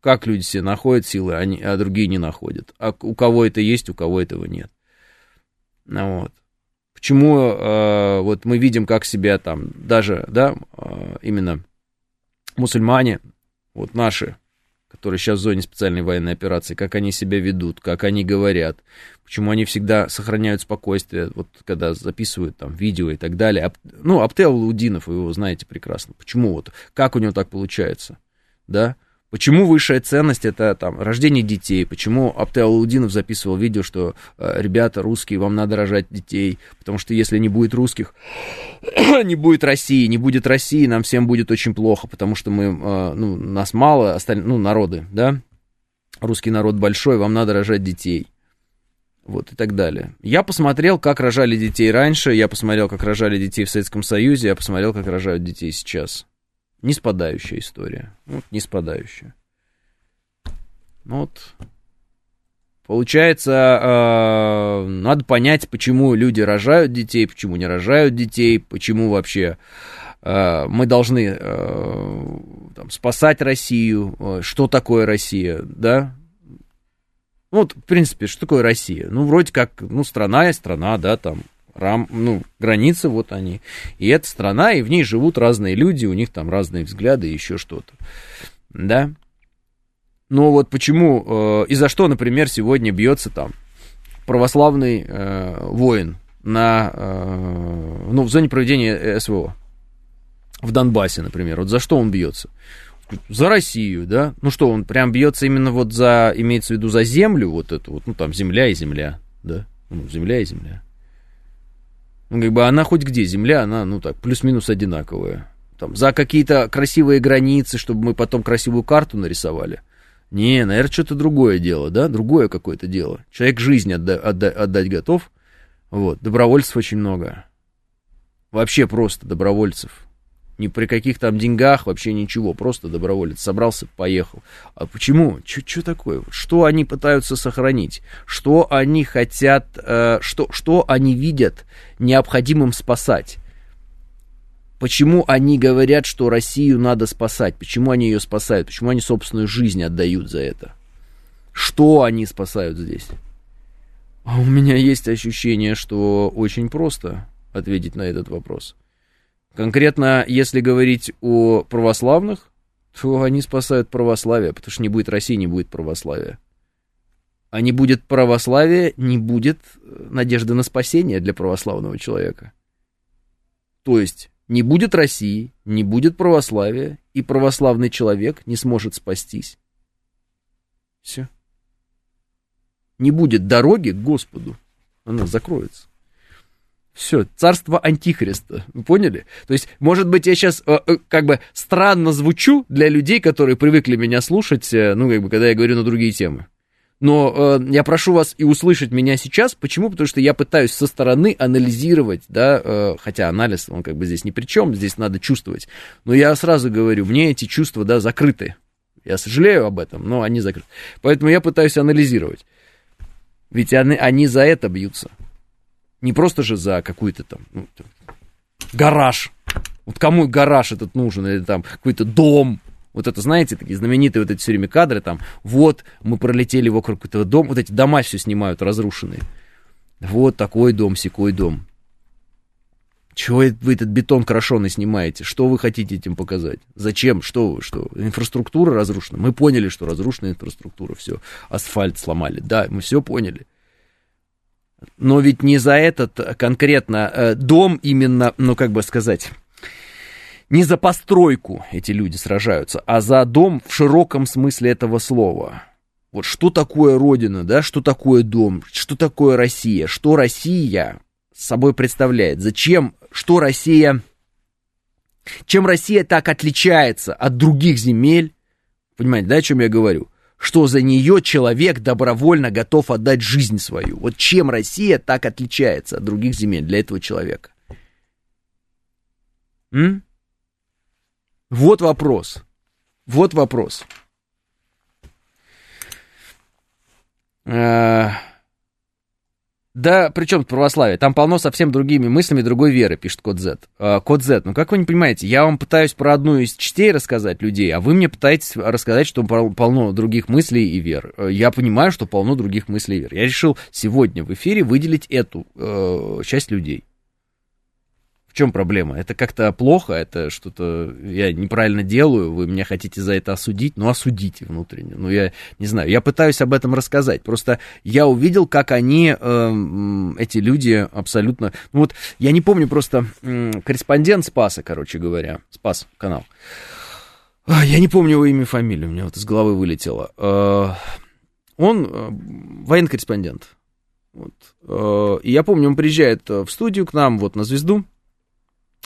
как люди себе находят силы, а, не, а другие не находят. А у кого это есть, у кого этого нет. Ну вот. Почему э, вот мы видим, как себя там даже, да, э, именно мусульмане, вот наши, которые сейчас в зоне специальной военной операции, как они себя ведут, как они говорят, почему они всегда сохраняют спокойствие, вот когда записывают там видео и так далее. Ну, Аптел Лудинов, вы его знаете прекрасно. Почему вот, как у него так получается, да? Почему высшая ценность это там рождение детей? Почему Аптел Алудинов записывал видео, что э, ребята русские, вам надо рожать детей, потому что если не будет русских, не будет России, не будет России, нам всем будет очень плохо, потому что мы, э, ну, нас мало, остальные, ну, народы, да, русский народ большой, вам надо рожать детей. Вот и так далее. Я посмотрел, как рожали детей раньше, я посмотрел, как рожали детей в Советском Союзе, я посмотрел, как рожают детей сейчас. Не спадающая история. Вот, не спадающая. Ну вот. Получается, э, надо понять, почему люди рожают детей, почему не рожают детей, почему вообще э, мы должны э, там, спасать Россию, что такое Россия, да? Ну, вот, в принципе, что такое Россия? Ну, вроде как, ну, страна и страна, да, там, рам, ну, границы вот они. И эта страна, и в ней живут разные люди, у них там разные взгляды еще что-то. Да? Но вот почему, э, и за что, например, сегодня бьется там православный э, воин на, э, ну, в зоне проведения СВО, в Донбассе, например, вот за что он бьется? За Россию, да? Ну что, он прям бьется именно вот за, имеется в виду за землю, вот эту вот, ну там земля и земля, да? Ну, земля и земля. Как бы она хоть где, земля, она, ну так, плюс-минус одинаковая. Там, за какие-то красивые границы, чтобы мы потом красивую карту нарисовали. Не, наверное, что-то другое дело, да, другое какое-то дело. Человек жизнь отда- отда- отдать готов. Вот, добровольцев очень много. Вообще просто добровольцев. Ни при каких там деньгах, вообще ничего, просто доброволец собрался, поехал. А почему? Что такое? Что они пытаются сохранить? Что они хотят, э, что, что они видят необходимым спасать? Почему они говорят, что Россию надо спасать? Почему они ее спасают? Почему они собственную жизнь отдают за это? Что они спасают здесь? А у меня есть ощущение, что очень просто ответить на этот вопрос. Конкретно, если говорить о православных, то они спасают православие, потому что не будет России, не будет православия. А не будет православия, не будет э, надежды на спасение для православного человека. То есть не будет России, не будет православия, и православный человек не сможет спастись. Все. Не будет дороги к Господу. Она закроется. Все, царство антихриста. Вы поняли? То есть, может быть, я сейчас э, э, как бы странно звучу для людей, которые привыкли меня слушать, э, ну, как бы, когда я говорю на другие темы. Но э, я прошу вас и услышать меня сейчас. Почему? Потому что я пытаюсь со стороны анализировать, да, э, хотя анализ, он как бы здесь ни при чем, здесь надо чувствовать. Но я сразу говорю, мне эти чувства, да, закрыты. Я сожалею об этом, но они закрыты. Поэтому я пытаюсь анализировать. Ведь они, они за это бьются. Не просто же за какую-то там, ну, гараж. Вот кому гараж этот нужен, или там какой-то дом. Вот это, знаете, такие знаменитые вот эти все время кадры, там, вот, мы пролетели вокруг этого дома, вот эти дома все снимают разрушенные. Вот такой дом, секой дом. Чего вы этот бетон крошеный снимаете? Что вы хотите этим показать? Зачем? Что вы? Что? Инфраструктура разрушена? Мы поняли, что разрушена инфраструктура, все. Асфальт сломали. Да, мы все поняли но ведь не за этот конкретно э, дом именно, ну как бы сказать, не за постройку эти люди сражаются, а за дом в широком смысле этого слова. Вот что такое Родина, да, что такое дом, что такое Россия, что Россия собой представляет, зачем, что Россия, чем Россия так отличается от других земель, понимаете, да, о чем я говорю? Что за нее человек добровольно готов отдать жизнь свою. Вот чем Россия так отличается от других земель для этого человека? М? Вот вопрос. Вот вопрос. Э, да, причем православие. Там полно совсем другими мыслями другой веры, пишет код Z. А, код Z, ну как вы не понимаете, я вам пытаюсь про одну из частей рассказать людей, а вы мне пытаетесь рассказать, что полно других мыслей и вер. Э, я понимаю, что полно других мыслей и вер. Я решил сегодня в эфире выделить эту э, часть людей чем проблема? Это как-то плохо, это что-то я неправильно делаю, вы меня хотите за это осудить, ну осудите внутренне. Ну я не знаю, я пытаюсь об этом рассказать. Просто я увидел, как они, э, эти люди абсолютно... Ну вот я не помню просто э, корреспондент Спаса, короче говоря, Спас канал. Я не помню его имя и фамилию, у меня вот из головы вылетело. Э, он э, военный корреспондент. Вот. Э, и я помню, он приезжает в студию к нам, вот на звезду,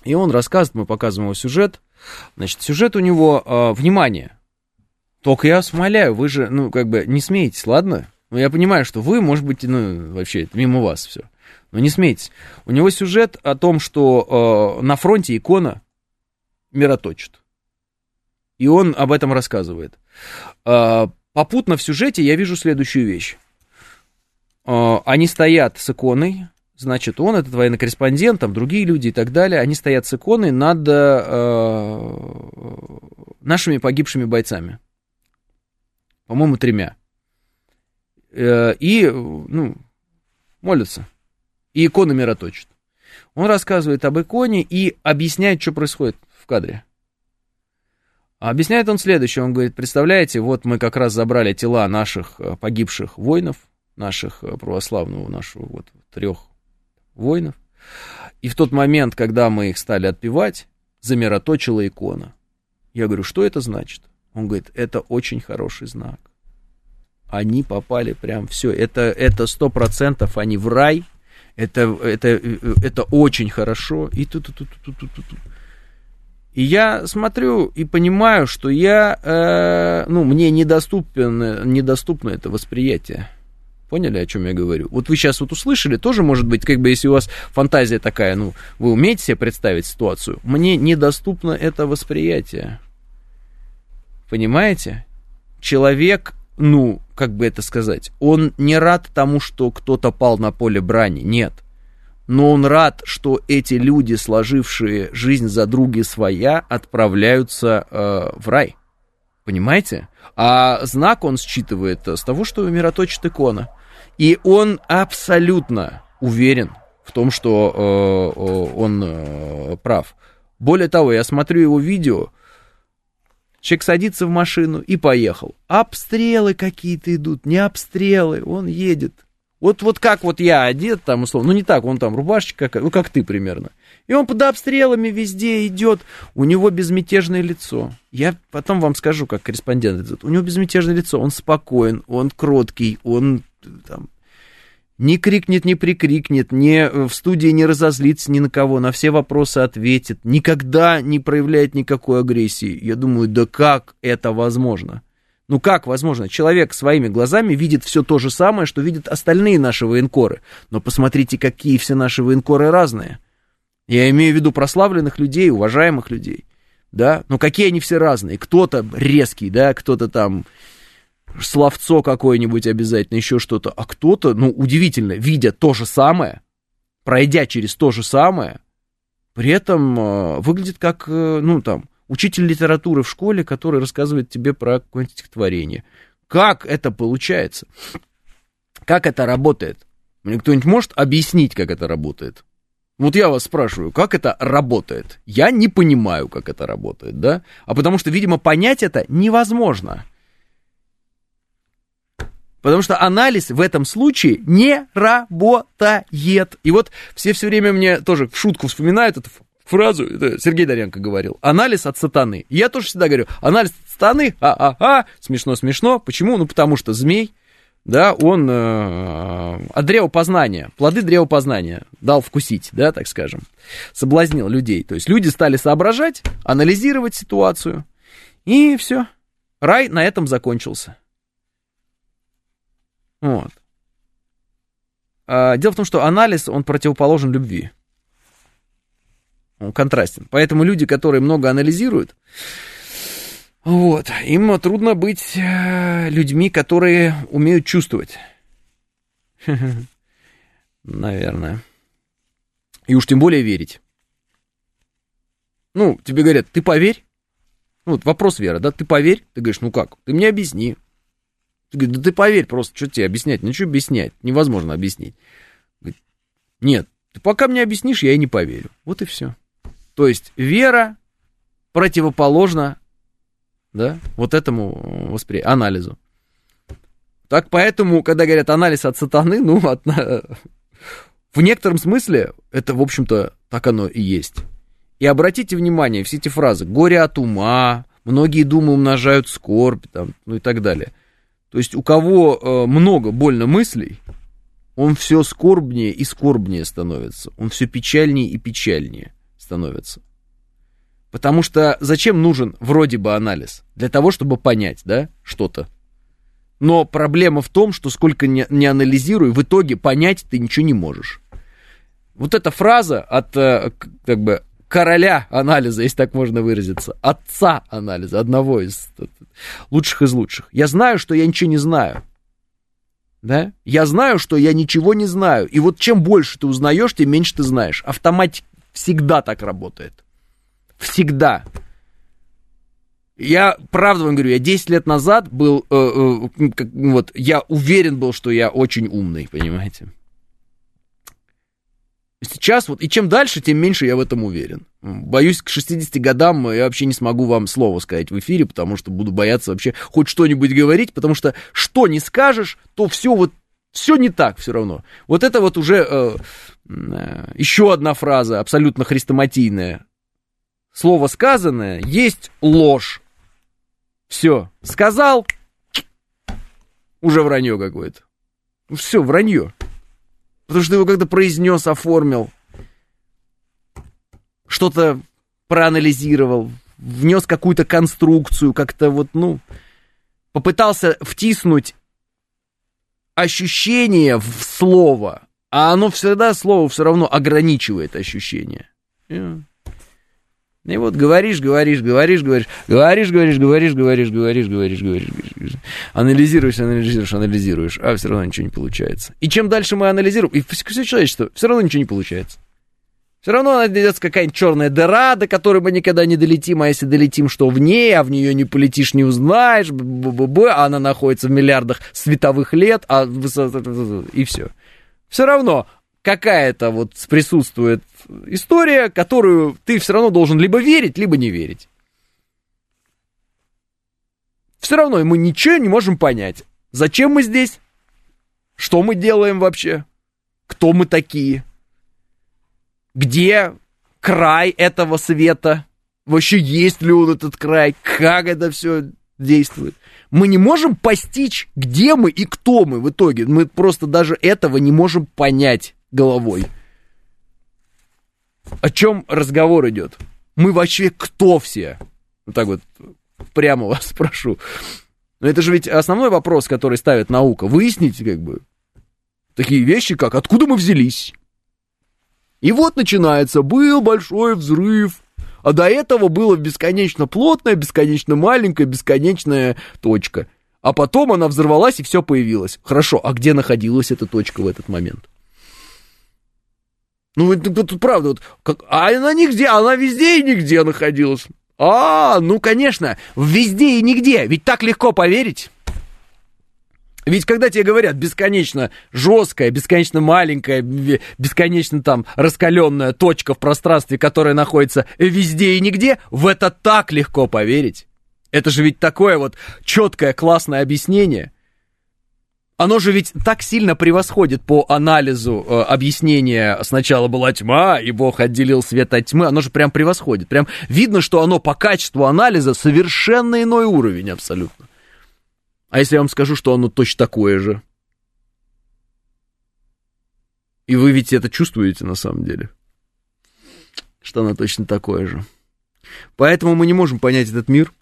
и он рассказывает, мы показываем его сюжет. Значит, сюжет у него, э, внимание, только я вас умоляю, вы же, ну, как бы, не смейтесь, ладно? Ну, я понимаю, что вы, может быть, ну, вообще, это мимо вас все. Но не смейтесь. У него сюжет о том, что э, на фронте икона мироточит. И он об этом рассказывает. Э, попутно в сюжете я вижу следующую вещь. Э, они стоят с иконой, Значит, он, этот военный корреспондент, там другие люди и так далее, они стоят с иконой над э, нашими погибшими бойцами. По-моему, тремя. Э, и, ну, молятся. И икона мироточит. Он рассказывает об иконе и объясняет, что происходит в кадре. Объясняет он следующее. Он говорит, представляете, вот мы как раз забрали тела наших э, погибших воинов, наших э, православного, нашего вот трех воинов. И в тот момент, когда мы их стали отпевать, замироточила икона. Я говорю, что это значит? Он говорит, это очень хороший знак. Они попали прям все. Это это сто процентов они в рай. Это это это очень хорошо. И тут тут тут тут тут тут. И я смотрю и понимаю, что я, э, ну, мне недоступен, недоступно это восприятие. Поняли, о чем я говорю? Вот вы сейчас вот услышали, тоже может быть, как бы, если у вас фантазия такая, ну, вы умеете себе представить ситуацию, мне недоступно это восприятие. Понимаете? Человек, ну, как бы это сказать, он не рад тому, что кто-то пал на поле брани, нет. но он рад, что эти люди, сложившие жизнь за други своя, отправляются э, в рай. Понимаете? А знак он считывает с того, что мироточит икона. И он абсолютно уверен в том, что э, он э, прав. Более того, я смотрю его видео, человек садится в машину и поехал. Обстрелы какие-то идут, не обстрелы, он едет. Вот, вот как вот я одет там, условно, ну не так, он там рубашечка, как, ну как ты примерно. И он под обстрелами везде идет, у него безмятежное лицо. Я потом вам скажу, как корреспондент, у него безмятежное лицо, он спокоен, он кроткий, он там, не крикнет, не прикрикнет, не в студии не разозлится ни на кого, на все вопросы ответит, никогда не проявляет никакой агрессии. Я думаю, да как это возможно? Ну как возможно? Человек своими глазами видит все то же самое, что видят остальные наши военкоры. Но посмотрите, какие все наши военкоры разные. Я имею в виду прославленных людей, уважаемых людей. Да? Но какие они все разные. Кто-то резкий, да, кто-то там словцо какое-нибудь обязательно, еще что-то. А кто-то, ну, удивительно, видя то же самое, пройдя через то же самое, при этом э, выглядит как, э, ну, там, учитель литературы в школе, который рассказывает тебе про какое-нибудь стихотворение. Как это получается? Как это работает? Мне кто-нибудь может объяснить, как это работает? Вот я вас спрашиваю, как это работает? Я не понимаю, как это работает, да? А потому что, видимо, понять это невозможно. Потому что анализ в этом случае не работает. И вот все все время мне тоже в шутку вспоминают эту фразу, это Сергей Доренко говорил, анализ от сатаны. Я тоже всегда говорю, анализ от сатаны, а-а-а, смешно-смешно. Почему? Ну, потому что змей, да, он э, от древа познания, плоды древа познания дал вкусить, да, так скажем, соблазнил людей. То есть люди стали соображать, анализировать ситуацию, и все. Рай на этом закончился. Вот. А, дело в том, что анализ, он противоположен любви. Он контрастен. Поэтому люди, которые много анализируют, вот, им трудно быть э, людьми, которые умеют чувствовать. Наверное. И уж тем более верить. Ну, тебе говорят, ты поверь. Вот вопрос вера, да, ты поверь. Ты говоришь, ну как, ты мне объясни. Ты говоришь, да ты поверь просто, что тебе объяснять? Ничего объяснять, невозможно объяснить. Говорит, нет, ты пока мне объяснишь, я и не поверю. Вот и все. То есть вера противоположна да, вот этому воспри... анализу. Так поэтому, когда говорят анализ от сатаны, ну, от... в некотором смысле это, в общем-то, так оно и есть. И обратите внимание, все эти фразы «горе от ума», «многие думы умножают скорбь», там, ну и так далее. То есть у кого э, много больно мыслей, он все скорбнее и скорбнее становится, он все печальнее и печальнее становится. Потому что зачем нужен вроде бы анализ? Для того, чтобы понять, да, что-то. Но проблема в том, что сколько не, не анализируй, в итоге понять ты ничего не можешь. Вот эта фраза от, э, как бы, короля анализа, если так можно выразиться, отца анализа, одного из лучших из лучших. Я знаю, что я ничего не знаю. Да? Я знаю, что я ничего не знаю. И вот чем больше ты узнаешь, тем меньше ты знаешь. Автоматик всегда так работает. Всегда. Я правда вам говорю, я 10 лет назад был, э, э, как, вот, я уверен был, что я очень умный, понимаете? Сейчас вот, и чем дальше, тем меньше я в этом уверен. Боюсь, к 60 годам я вообще не смогу вам слово сказать в эфире, потому что буду бояться вообще хоть что-нибудь говорить, потому что что не скажешь, то все вот, все не так все равно. Вот это вот уже э, э, еще одна фраза, абсолютно хрестоматийная слово сказанное есть ложь. Все, сказал, уже вранье какое-то. Ну все, вранье. Потому что ты его когда произнес, оформил, что-то проанализировал, внес какую-то конструкцию, как-то вот, ну, попытался втиснуть ощущение в слово, а оно всегда, слово все равно ограничивает ощущение. И вот говоришь, говоришь, говоришь, говоришь, говоришь, говоришь, говоришь, говоришь, говоришь, говоришь, говоришь, говоришь, анализируешь, анализируешь, анализируешь, а все равно ничего не получается. И чем дальше мы анализируем, и все человечество, все равно ничего не получается. Все равно найдется какая-нибудь черная дыра, до которой мы никогда не долетим, а если долетим, что в ней, а в нее не полетишь, не узнаешь, б -б -б а она находится в миллиардах световых лет, а и все. Все равно какая-то вот присутствует история, которую ты все равно должен либо верить, либо не верить. Все равно мы ничего не можем понять. Зачем мы здесь? Что мы делаем вообще? Кто мы такие? Где край этого света? Вообще есть ли он этот край? Как это все действует? Мы не можем постичь, где мы и кто мы в итоге. Мы просто даже этого не можем понять головой. О чем разговор идет? Мы вообще кто все? Вот так вот прямо вас спрошу. Но это же ведь основной вопрос, который ставит наука. Выяснить, как бы, такие вещи, как откуда мы взялись. И вот начинается, был большой взрыв, а до этого было бесконечно плотная, бесконечно маленькая, бесконечная точка. А потом она взорвалась и все появилось. Хорошо, а где находилась эта точка в этот момент? Ну, это, это, это правда, вот, как, а она нигде, она везде и нигде находилась. А, ну, конечно, везде и нигде, ведь так легко поверить. Ведь когда тебе говорят бесконечно жесткая, бесконечно маленькая, бесконечно там раскаленная точка в пространстве, которая находится везде и нигде, в это так легко поверить. Это же ведь такое вот четкое, классное объяснение – оно же ведь так сильно превосходит по анализу э, объяснения «сначала была тьма, и Бог отделил свет от тьмы», оно же прям превосходит. Прям видно, что оно по качеству анализа совершенно иной уровень абсолютно. А если я вам скажу, что оно точно такое же? И вы ведь это чувствуете на самом деле, что оно точно такое же. Поэтому мы не можем понять этот мир –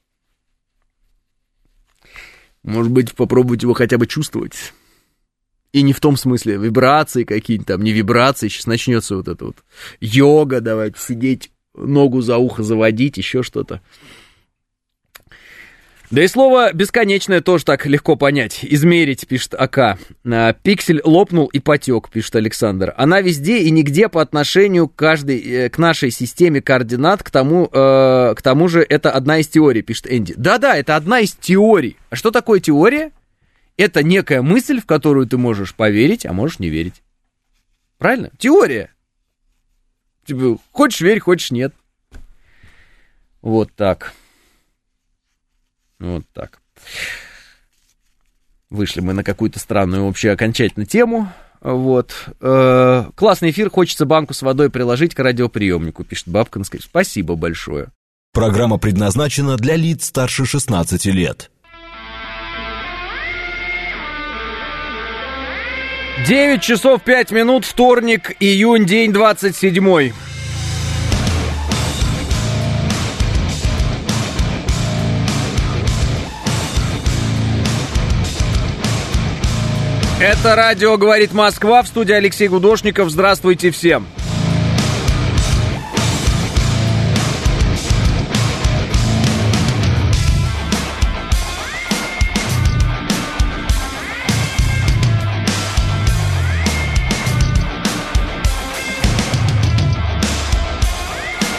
может быть, попробовать его хотя бы чувствовать. И не в том смысле вибрации какие-то там, не вибрации, сейчас начнется вот это вот йога, давайте сидеть, ногу за ухо заводить, еще что-то. Да и слово «бесконечное» тоже так легко понять. Измерить, пишет АК. А, Пиксель лопнул и потек, пишет Александр. Она везде и нигде по отношению к, каждой, э, к нашей системе координат, к тому, э, к тому же это одна из теорий, пишет Энди. Да-да, это одна из теорий. А что такое теория? Это некая мысль, в которую ты можешь поверить, а можешь не верить. Правильно? Теория. Типа, хочешь верь, хочешь нет. Вот так. Вот так. Вышли мы на какую-то странную вообще окончательно тему. Вот. Э, классный эфир. Хочется банку с водой приложить к радиоприемнику, пишет Бабкинская. Спасибо большое. Программа предназначена для лиц старше 16 лет. 9 часов 5 минут, вторник, июнь, день 27. Это радио «Говорит Москва» в студии Алексей Гудошников. Здравствуйте всем.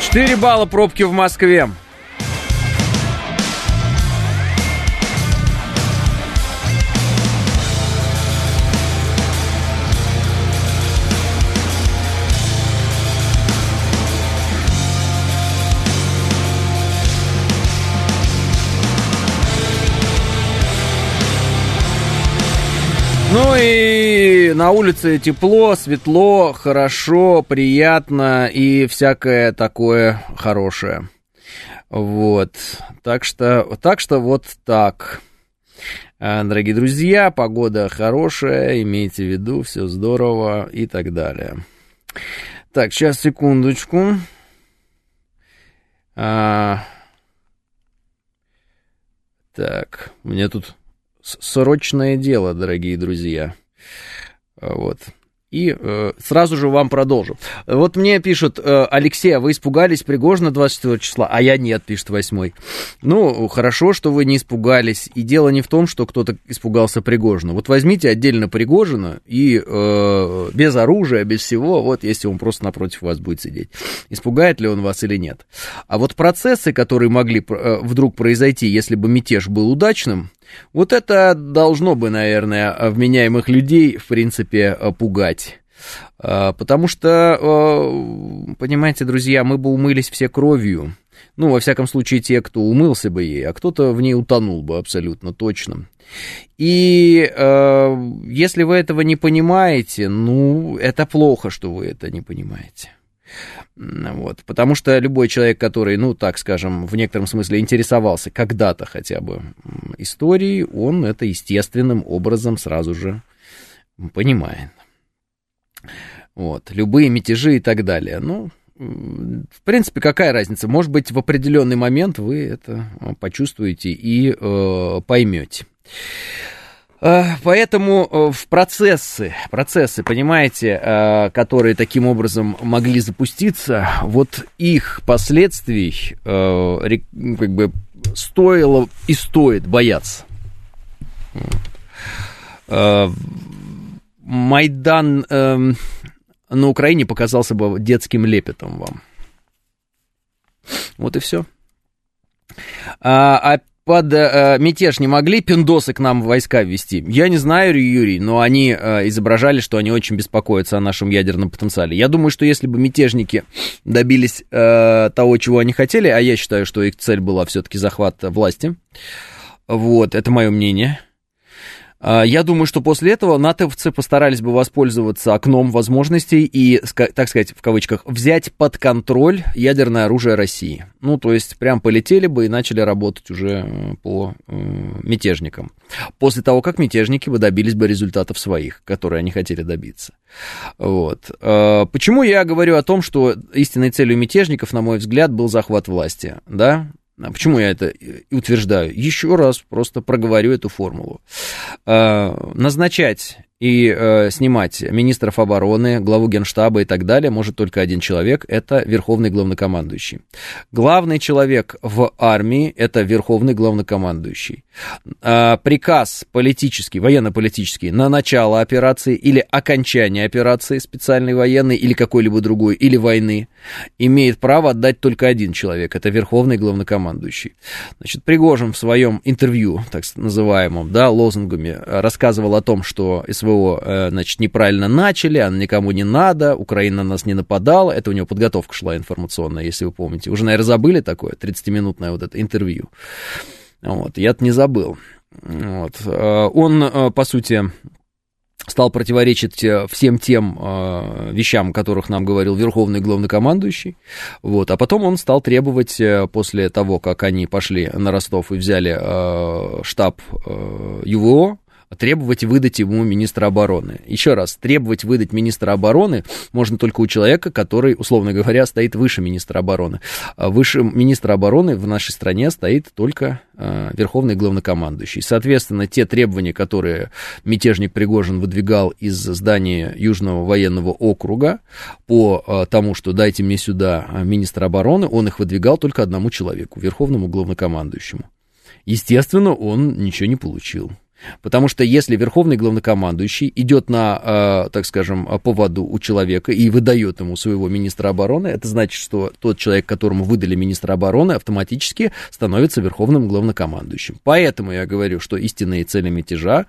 Четыре балла пробки в Москве. И на улице тепло, светло, хорошо, приятно и всякое такое хорошее. Вот. Так что, так что вот так. А, дорогие друзья, погода хорошая, имейте в виду, все здорово и так далее. Так, сейчас, секундочку. А... Так, мне тут срочное дело, дорогие друзья. Вот. и э, сразу же вам продолжу. Вот мне пишут, э, Алексей, а вы испугались Пригожина 24 числа? А я нет, пишет 8. Ну, хорошо, что вы не испугались. И дело не в том, что кто-то испугался Пригожина. Вот возьмите отдельно Пригожина и э, без оружия, без всего, вот если он просто напротив вас будет сидеть. Испугает ли он вас или нет? А вот процессы, которые могли э, вдруг произойти, если бы мятеж был удачным, вот это должно бы, наверное, вменяемых людей, в принципе, пугать. А, потому что, а, понимаете, друзья, мы бы умылись все кровью. Ну, во всяком случае, те, кто умылся бы ей, а кто-то в ней утонул бы абсолютно точно. И э, если вы этого не понимаете, ну, это плохо, что вы это не понимаете. Вот, потому что любой человек, который, ну, так скажем, в некотором смысле интересовался когда-то хотя бы историей, он это естественным образом сразу же понимает. Вот, любые мятежи и так далее. Ну, в принципе, какая разница? Может быть, в определенный момент вы это почувствуете и э, поймете. Э, поэтому э, в процессы, процессы, понимаете, э, которые таким образом могли запуститься, вот их последствий как бы стоило и стоит бояться. Майдан эм, на Украине показался бы детским лепетом вам. Вот и все. А, а под э, мятеж не могли пиндосы к нам войска ввести? Я не знаю, Юрий, но они э, изображали, что они очень беспокоятся о нашем ядерном потенциале. Я думаю, что если бы мятежники добились э, того, чего они хотели, а я считаю, что их цель была все-таки захват власти, вот, это мое мнение, я думаю, что после этого натовцы постарались бы воспользоваться окном возможностей и, так сказать, в кавычках, взять под контроль ядерное оружие России. Ну, то есть, прям полетели бы и начали работать уже э, по э, мятежникам. После того, как мятежники бы добились бы результатов своих, которые они хотели добиться. Вот. А, почему я говорю о том, что истинной целью мятежников, на мой взгляд, был захват власти, да? А почему я это утверждаю? Еще раз просто проговорю эту формулу. А, назначать и э, снимать министров обороны, главу генштаба и так далее может только один человек, это верховный главнокомандующий. Главный человек в армии это верховный главнокомандующий. Э, приказ политический, военно-политический на начало операции или окончание операции специальной военной или какой-либо другой, или войны, имеет право отдать только один человек, это верховный главнокомандующий. Значит, Пригожин в своем интервью, так называемом, да, лозунгами, рассказывал о том, что СВО э, значит, неправильно начали, она никому не надо, Украина на нас не нападала, это у него подготовка шла информационная, если вы помните. Уже, наверное, забыли такое, 30-минутное вот это интервью. Вот, я-то не забыл. Вот. Э, он, э, по сути, стал противоречить всем тем э, вещам, о которых нам говорил верховный главнокомандующий, вот, а потом он стал требовать, после того, как они пошли на Ростов и взяли э, штаб э, ЮВО, требовать выдать ему министра обороны. Еще раз, требовать выдать министра обороны можно только у человека, который, условно говоря, стоит выше министра обороны. А выше министра обороны в нашей стране стоит только э, верховный главнокомандующий. Соответственно, те требования, которые мятежник Пригожин выдвигал из здания Южного военного округа по э, тому, что дайте мне сюда а, министра обороны, он их выдвигал только одному человеку, верховному главнокомандующему. Естественно, он ничего не получил. Потому что если верховный главнокомандующий идет на, э, так скажем, поводу у человека и выдает ему своего министра обороны, это значит, что тот человек, которому выдали министра обороны, автоматически становится верховным главнокомандующим. Поэтому я говорю, что истинные цели мятежа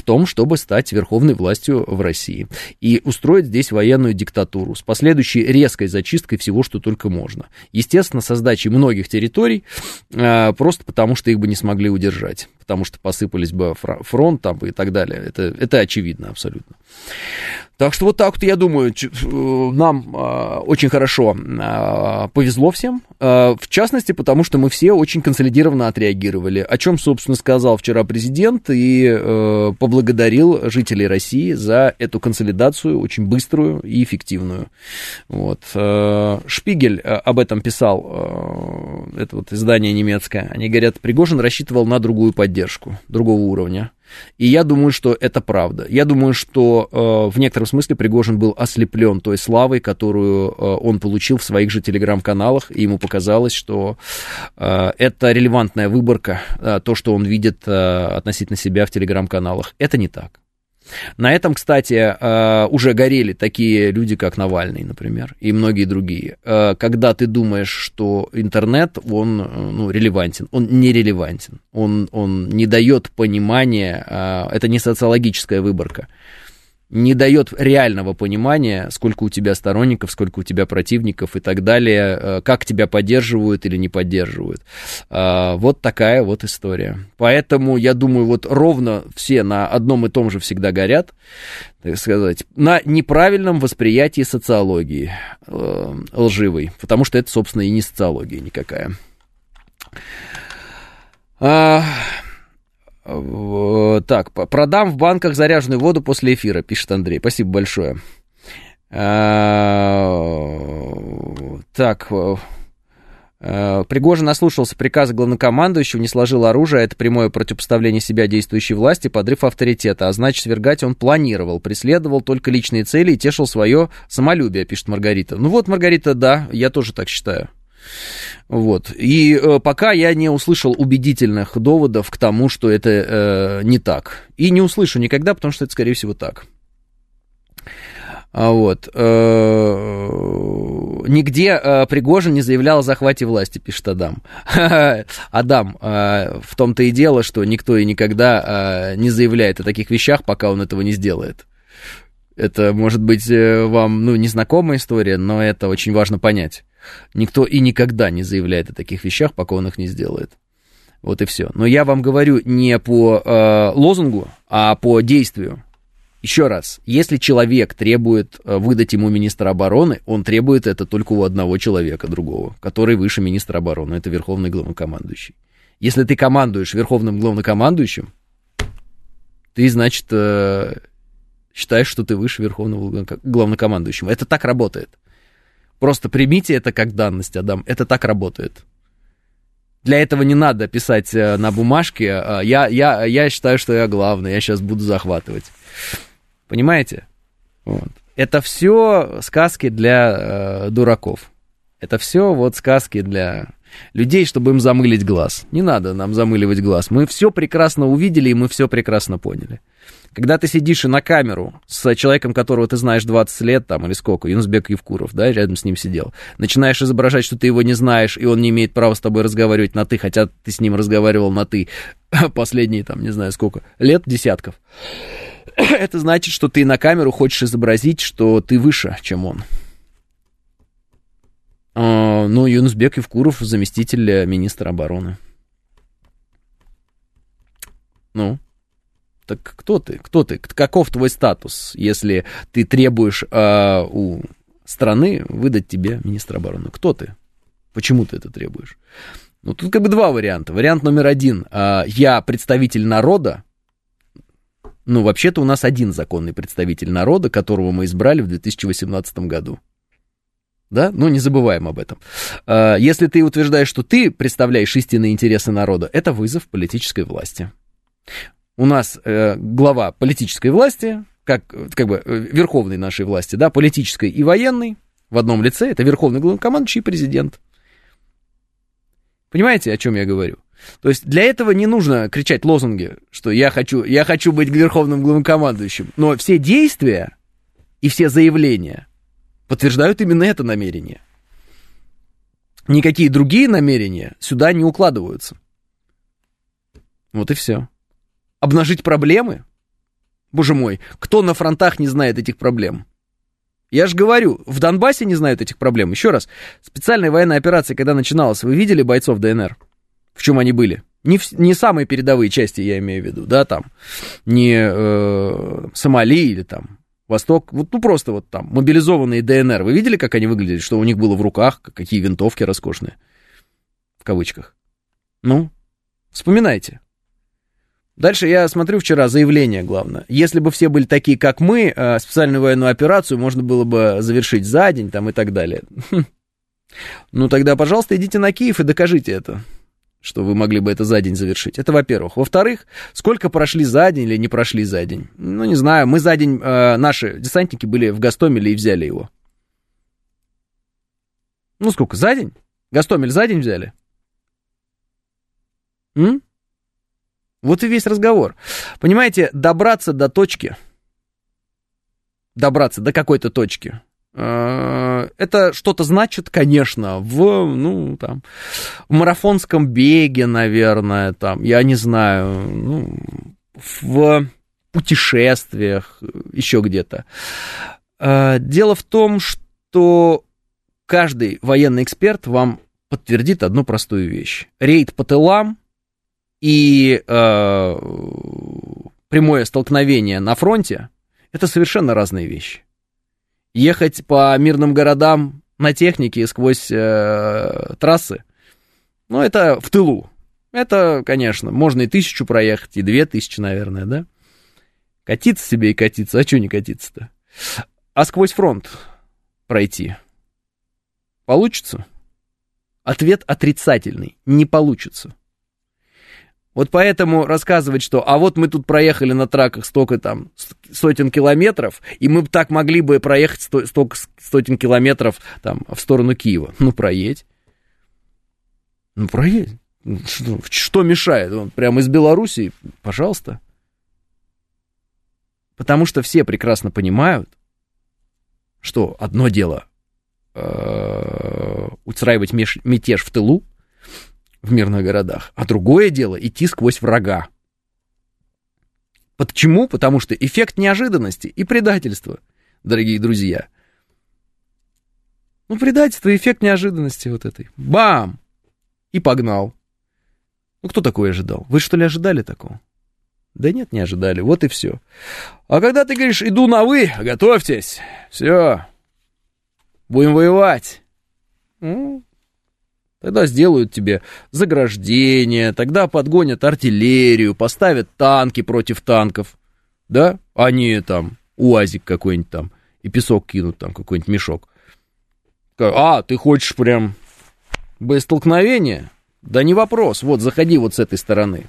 в том, чтобы стать верховной властью в России и устроить здесь военную диктатуру с последующей резкой зачисткой всего, что только можно. Естественно, со сдачей многих территорий, э, просто потому что их бы не смогли удержать, потому что посыпались бы фронт там и так далее. Это, это очевидно абсолютно. Так что вот так вот, я думаю, э, нам э, очень хорошо э, повезло всем. Э, в частности, потому что мы все очень консолидированно отреагировали. О чем, собственно, сказал вчера президент и э, поблагодарил жителей России за эту консолидацию очень быструю и эффективную. Вот. Э, Шпигель об этом писал, это вот издание немецкое. Они говорят, Пригожин рассчитывал на другую поддержку, другого уровня. И я думаю, что это правда. Я думаю, что э, в некотором смысле Пригожин был ослеплен той славой, которую э, он получил в своих же телеграм-каналах, и ему показалось, что э, это релевантная выборка, э, то, что он видит э, относительно себя в телеграм-каналах. Это не так. На этом, кстати, э, уже горели такие люди, как Навальный, например, и многие другие. Э, когда ты думаешь, что интернет, он э, ну, релевантен, он нерелевантен, он, он не дает понимания, это не социологическая выборка не дает реального понимания, сколько у тебя сторонников, сколько у тебя противников и так далее, э, как тебя поддерживают или не поддерживают. А, вот такая вот история. Поэтому, я думаю, вот ровно все на одном и том же всегда горят, так сказать, на неправильном восприятии социологии э, лживой, потому что это, собственно, и не социология никакая. А, так, продам в банках заряженную воду после эфира, пишет Андрей. Спасибо большое. А, так, э, Пригожин наслушался приказа главнокомандующего, не сложил оружие, это прямое противопоставление себя действующей власти, подрыв авторитета, а значит, свергать он планировал, преследовал только личные цели и тешил свое самолюбие, пишет Маргарита. Ну вот, Маргарита, да, я тоже так считаю. Вот. И э, пока я не услышал убедительных доводов к тому, что это э, не так. И не услышу никогда, потому что это, скорее всего, так. А вот. Э, нигде э, Пригожин не заявлял о захвате власти, пишет Адам. Адам, э, в том-то и дело, что никто и никогда не заявляет о таких вещах, пока он этого не сделает. Это может быть вам, ну, незнакомая история, но это очень важно понять. Никто и никогда не заявляет о таких вещах, пока он их не сделает. Вот и все. Но я вам говорю не по э, лозунгу, а по действию. Еще раз, если человек требует э, выдать ему министра обороны, он требует это только у одного человека другого, который выше министра обороны, это верховный главнокомандующий. Если ты командуешь верховным главнокомандующим, ты, значит, э, считаешь, что ты выше верховного главнокомандующего. Это так работает. Просто примите это как данность, Адам. Это так работает. Для этого не надо писать э, на бумажке. Э, я, я, я считаю, что я главный, я сейчас буду захватывать. Понимаете? Вот. Это все сказки для э, дураков. Это все вот сказки для людей, чтобы им замылить глаз. Не надо нам замыливать глаз. Мы все прекрасно увидели, и мы все прекрасно поняли. Когда ты сидишь и на камеру с человеком, которого ты знаешь 20 лет, там, или сколько, Юнусбек Евкуров, да, рядом с ним сидел, начинаешь изображать, что ты его не знаешь, и он не имеет права с тобой разговаривать на «ты», хотя ты с ним разговаривал на «ты» последние, там, не знаю сколько, лет, десятков. Это значит, что ты на камеру хочешь изобразить, что ты выше, чем он. А, ну, Юнусбек Евкуров, заместитель министра обороны. Ну, так кто ты? Кто ты? Каков твой статус, если ты требуешь э, у страны выдать тебе министра обороны? Кто ты? Почему ты это требуешь? Ну, тут как бы два варианта. Вариант номер один. Э, я представитель народа. Ну, вообще-то у нас один законный представитель народа, которого мы избрали в 2018 году. Да? Ну, не забываем об этом. Если ты утверждаешь, что ты представляешь истинные интересы народа, это вызов политической власти у нас э, глава политической власти, как, как бы э, верховной нашей власти, да, политической и военной в одном лице, это верховный главнокомандующий и президент. Понимаете, о чем я говорю? То есть для этого не нужно кричать лозунги, что я хочу, я хочу быть верховным главнокомандующим. Но все действия и все заявления подтверждают именно это намерение. Никакие другие намерения сюда не укладываются. Вот и все обнажить проблемы? Боже мой, кто на фронтах не знает этих проблем? Я же говорю, в Донбассе не знают этих проблем. Еще раз, специальная военная операция, когда начиналась, вы видели бойцов ДНР? В чем они были? Не, в, не самые передовые части, я имею в виду, да, там, не э, Сомали или там Восток, вот, ну просто вот там, мобилизованные ДНР. Вы видели, как они выглядели, что у них было в руках, какие винтовки роскошные, в кавычках? Ну, вспоминайте. Дальше я смотрю вчера заявление, главное. Если бы все были такие, как мы, э, специальную военную операцию можно было бы завершить за день там и так далее. Ну тогда, пожалуйста, идите на Киев и докажите это. что вы могли бы это за день завершить. Это во-первых. Во-вторых, сколько прошли за день или не прошли за день? Ну, не знаю, мы за день, э, наши десантники были в Гастомеле и взяли его. Ну, сколько, за день? Гастомель за день взяли? М? Вот и весь разговор. Понимаете, добраться до точки, добраться до какой-то точки, Э, это что-то значит, конечно, в, ну, там, в марафонском беге, наверное, там, я не знаю, ну, в путешествиях, еще где-то. Э, дело в том, что каждый военный эксперт вам подтвердит одну простую вещь. Рейд по тылам и э, прямое столкновение на фронте – это совершенно разные вещи ехать по мирным городам на технике сквозь э, трассы, ну, это в тылу. Это, конечно, можно и тысячу проехать, и две тысячи, наверное, да? Катиться себе и катиться, а что не катиться-то? А сквозь фронт пройти получится? Ответ отрицательный, не получится. Вот поэтому рассказывать, что а вот мы тут проехали на траках столько там сотен километров, и мы так могли бы проехать сто, столько сотен километров там в сторону Киева. Ну, проедь. Ну, проедь. Что, что мешает? Он прямо из Белоруссии, пожалуйста. Потому что все прекрасно понимают, что одно дело э, устраивать мятеж в тылу, в мирных городах, а другое дело идти сквозь врага. Почему? Потому что эффект неожиданности и предательства, дорогие друзья. Ну, предательство, эффект неожиданности вот этой. Бам! И погнал. Ну, кто такое ожидал? Вы что ли ожидали такого? Да нет, не ожидали, вот и все. А когда ты говоришь, иду на вы, готовьтесь, все, будем воевать. Ну, Тогда сделают тебе заграждение, тогда подгонят артиллерию, поставят танки против танков, да? Они там, УАЗик какой-нибудь там, и песок кинут там, какой-нибудь мешок. А, ты хочешь прям без столкновения? Да не вопрос, вот, заходи вот с этой стороны.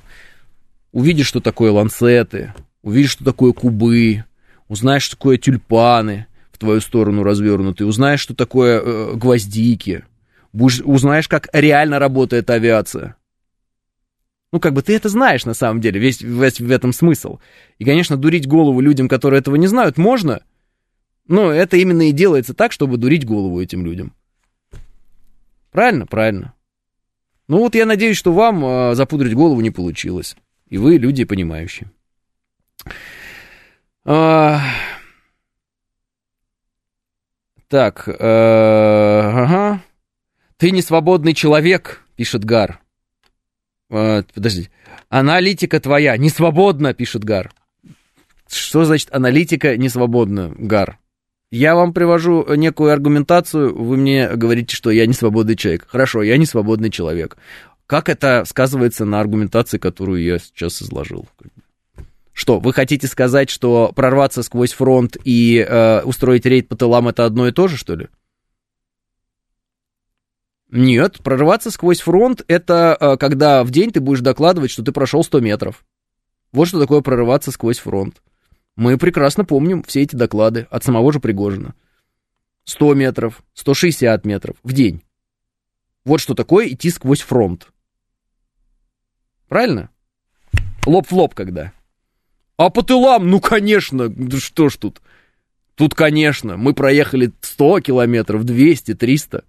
Увидишь, что такое ланцеты, увидишь, что такое кубы, узнаешь, что такое тюльпаны в твою сторону развернутые, узнаешь, что такое э, гвоздики, будешь, узнаешь, как реально работает авиация. Ну, как бы ты это знаешь на самом деле, весь, весь в этом смысл. И, конечно, дурить голову людям, которые этого не знают, можно, но это именно и делается так, чтобы дурить голову этим людям. Правильно? Правильно. Ну вот я надеюсь, что вам э, запудрить голову не получилось. И вы люди понимающие. А... Так, э... ага. «Ты не свободный человек», — пишет Гар. Э, подожди. «Аналитика твоя не свободна», — пишет Гар. Что значит аналитика не свободна, Гар? Я вам привожу некую аргументацию, вы мне говорите, что я не свободный человек. Хорошо, я не свободный человек. Как это сказывается на аргументации, которую я сейчас изложил? Что, вы хотите сказать, что прорваться сквозь фронт и э, устроить рейд по тылам это одно и то же, что ли? Нет, прорываться сквозь фронт — это э, когда в день ты будешь докладывать, что ты прошел 100 метров. Вот что такое прорываться сквозь фронт. Мы прекрасно помним все эти доклады от самого же Пригожина. 100 метров, 160 метров в день. Вот что такое идти сквозь фронт. Правильно? Лоб в лоб когда. А по тылам, ну, конечно, что ж тут. Тут, конечно, мы проехали 100 километров, 200, 300.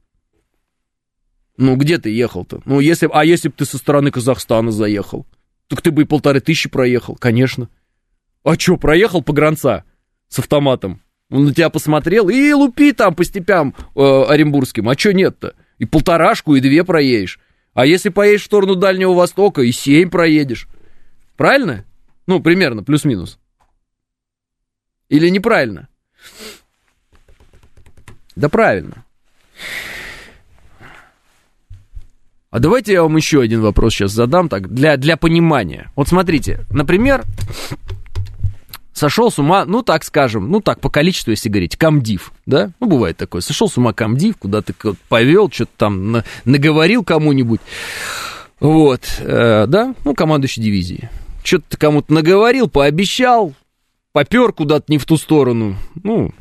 Ну, где ты ехал-то? Ну, если, а если бы ты со стороны Казахстана заехал? Так ты бы и полторы тысячи проехал, конечно. А что, проехал по гранца с автоматом? Он на тебя посмотрел и лупи там по степям э, оренбургским. А что нет-то? И полторашку, и две проедешь. А если поедешь в сторону Дальнего Востока, и семь проедешь. Правильно? Ну, примерно, плюс-минус. Или неправильно? Да правильно. А давайте я вам еще один вопрос сейчас задам, так, для, для понимания. Вот смотрите, например, сошел с ума, ну, так скажем, ну, так, по количеству, если говорить, комдив, да? Ну, бывает такое. Сошел с ума комдив, куда-то повел, что-то там на, наговорил кому-нибудь. Вот, э, да, ну, командующий дивизии. Что-то кому-то наговорил, пообещал, попер куда-то не в ту сторону. Ну,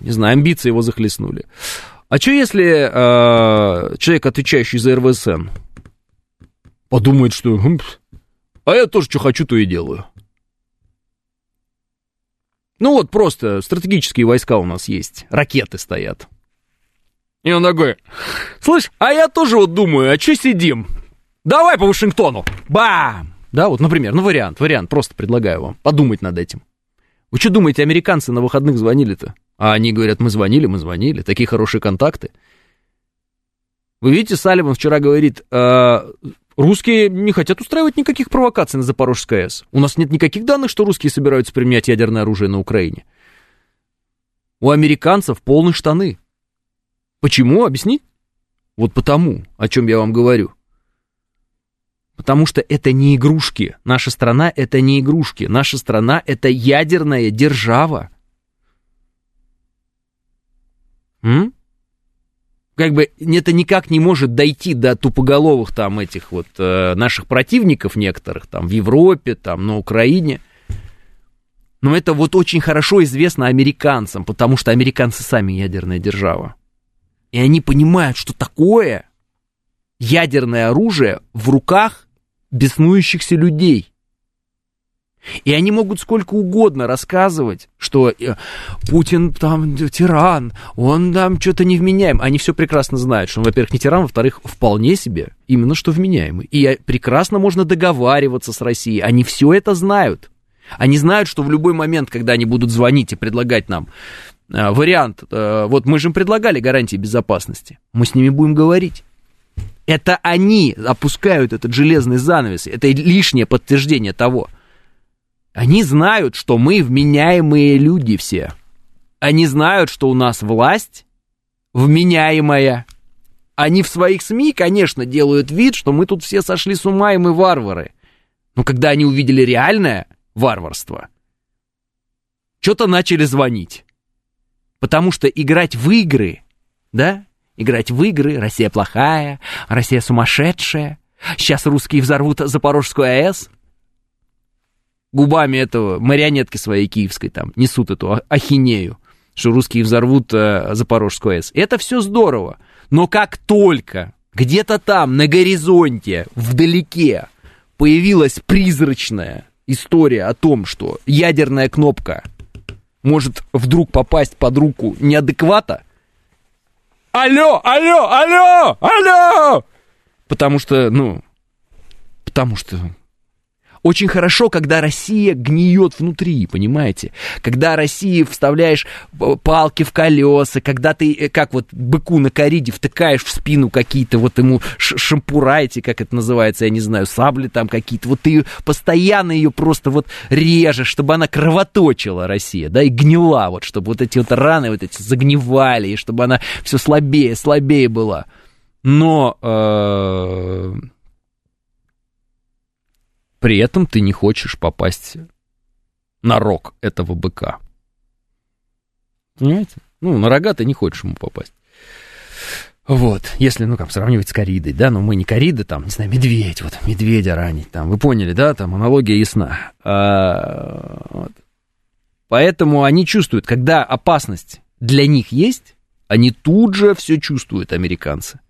не знаю, амбиции его захлестнули. А что если э, человек, отвечающий за РВСН, подумает, что «Хм, а я тоже что хочу, то и делаю. Ну вот просто стратегические войска у нас есть, ракеты стоят. И он такой, слышь, а я тоже вот думаю, а что сидим? Давай по Вашингтону. Бам! Да, вот, например, ну вариант, вариант, просто предлагаю вам подумать над этим. Вы что думаете, американцы на выходных звонили-то? А они говорят, мы звонили, мы звонили, такие хорошие контакты. Вы видите, Салливан вчера говорит, э, русские не хотят устраивать никаких провокаций на Запорожской АЭС. У нас нет никаких данных, что русские собираются применять ядерное оружие на Украине. У американцев полные штаны. Почему? Объяснить? Вот потому, о чем я вам говорю. Потому что это не игрушки. Наша страна это не игрушки. Наша страна это ядерная держава. М? Как бы это никак не может дойти до тупоголовых там этих вот э, наших противников некоторых там в Европе, там на Украине. Но это вот очень хорошо известно американцам, потому что американцы сами ядерная держава. И они понимают, что такое ядерное оружие в руках беснующихся людей. И они могут сколько угодно рассказывать, что э, Путин там тиран, он там что-то невменяем. Они все прекрасно знают, что он, во-первых, не тиран, во-вторых, вполне себе именно что вменяемый. И прекрасно можно договариваться с Россией. Они все это знают. Они знают, что в любой момент, когда они будут звонить и предлагать нам э, вариант, э, вот мы же им предлагали гарантии безопасности, мы с ними будем говорить. Это они опускают этот железный занавес. Это лишнее подтверждение того. Они знают, что мы вменяемые люди все. Они знают, что у нас власть вменяемая. Они в своих СМИ, конечно, делают вид, что мы тут все сошли с ума, и мы варвары. Но когда они увидели реальное варварство, что-то начали звонить. Потому что играть в игры, да, играть в игры, Россия плохая, Россия сумасшедшая, сейчас русские взорвут Запорожскую АЭС, губами этого марионетки своей киевской там несут эту ахинею, что русские взорвут э, Запорожскую АЭС. Это все здорово, но как только где-то там, на горизонте, вдалеке, появилась призрачная история о том, что ядерная кнопка может вдруг попасть под руку неадеквата, алло, алло, алло, алло! Потому что, ну, потому что очень хорошо, когда Россия гниет внутри, понимаете? Когда России вставляешь палки в колеса, когда ты, э, как вот быку на кориде, втыкаешь в спину какие-то вот ему шампура как это называется, я не знаю, сабли там какие-то, вот ты постоянно ее просто вот режешь, чтобы она кровоточила, Россия, да, и гнила, вот, чтобы вот эти вот раны вот эти загнивали, и чтобы она все слабее, слабее была. Но... Э при этом ты не хочешь попасть на рог этого быка. Понимаете? Ну, на рога ты не хочешь ему попасть. Вот, если, ну, как сравнивать с коридой, да, но мы не корида, там, не знаю, медведь, вот, медведя ранить, там, вы поняли, да, там, аналогия ясна. А, вот. Поэтому они чувствуют, когда опасность для них есть, они тут же все чувствуют, американцы.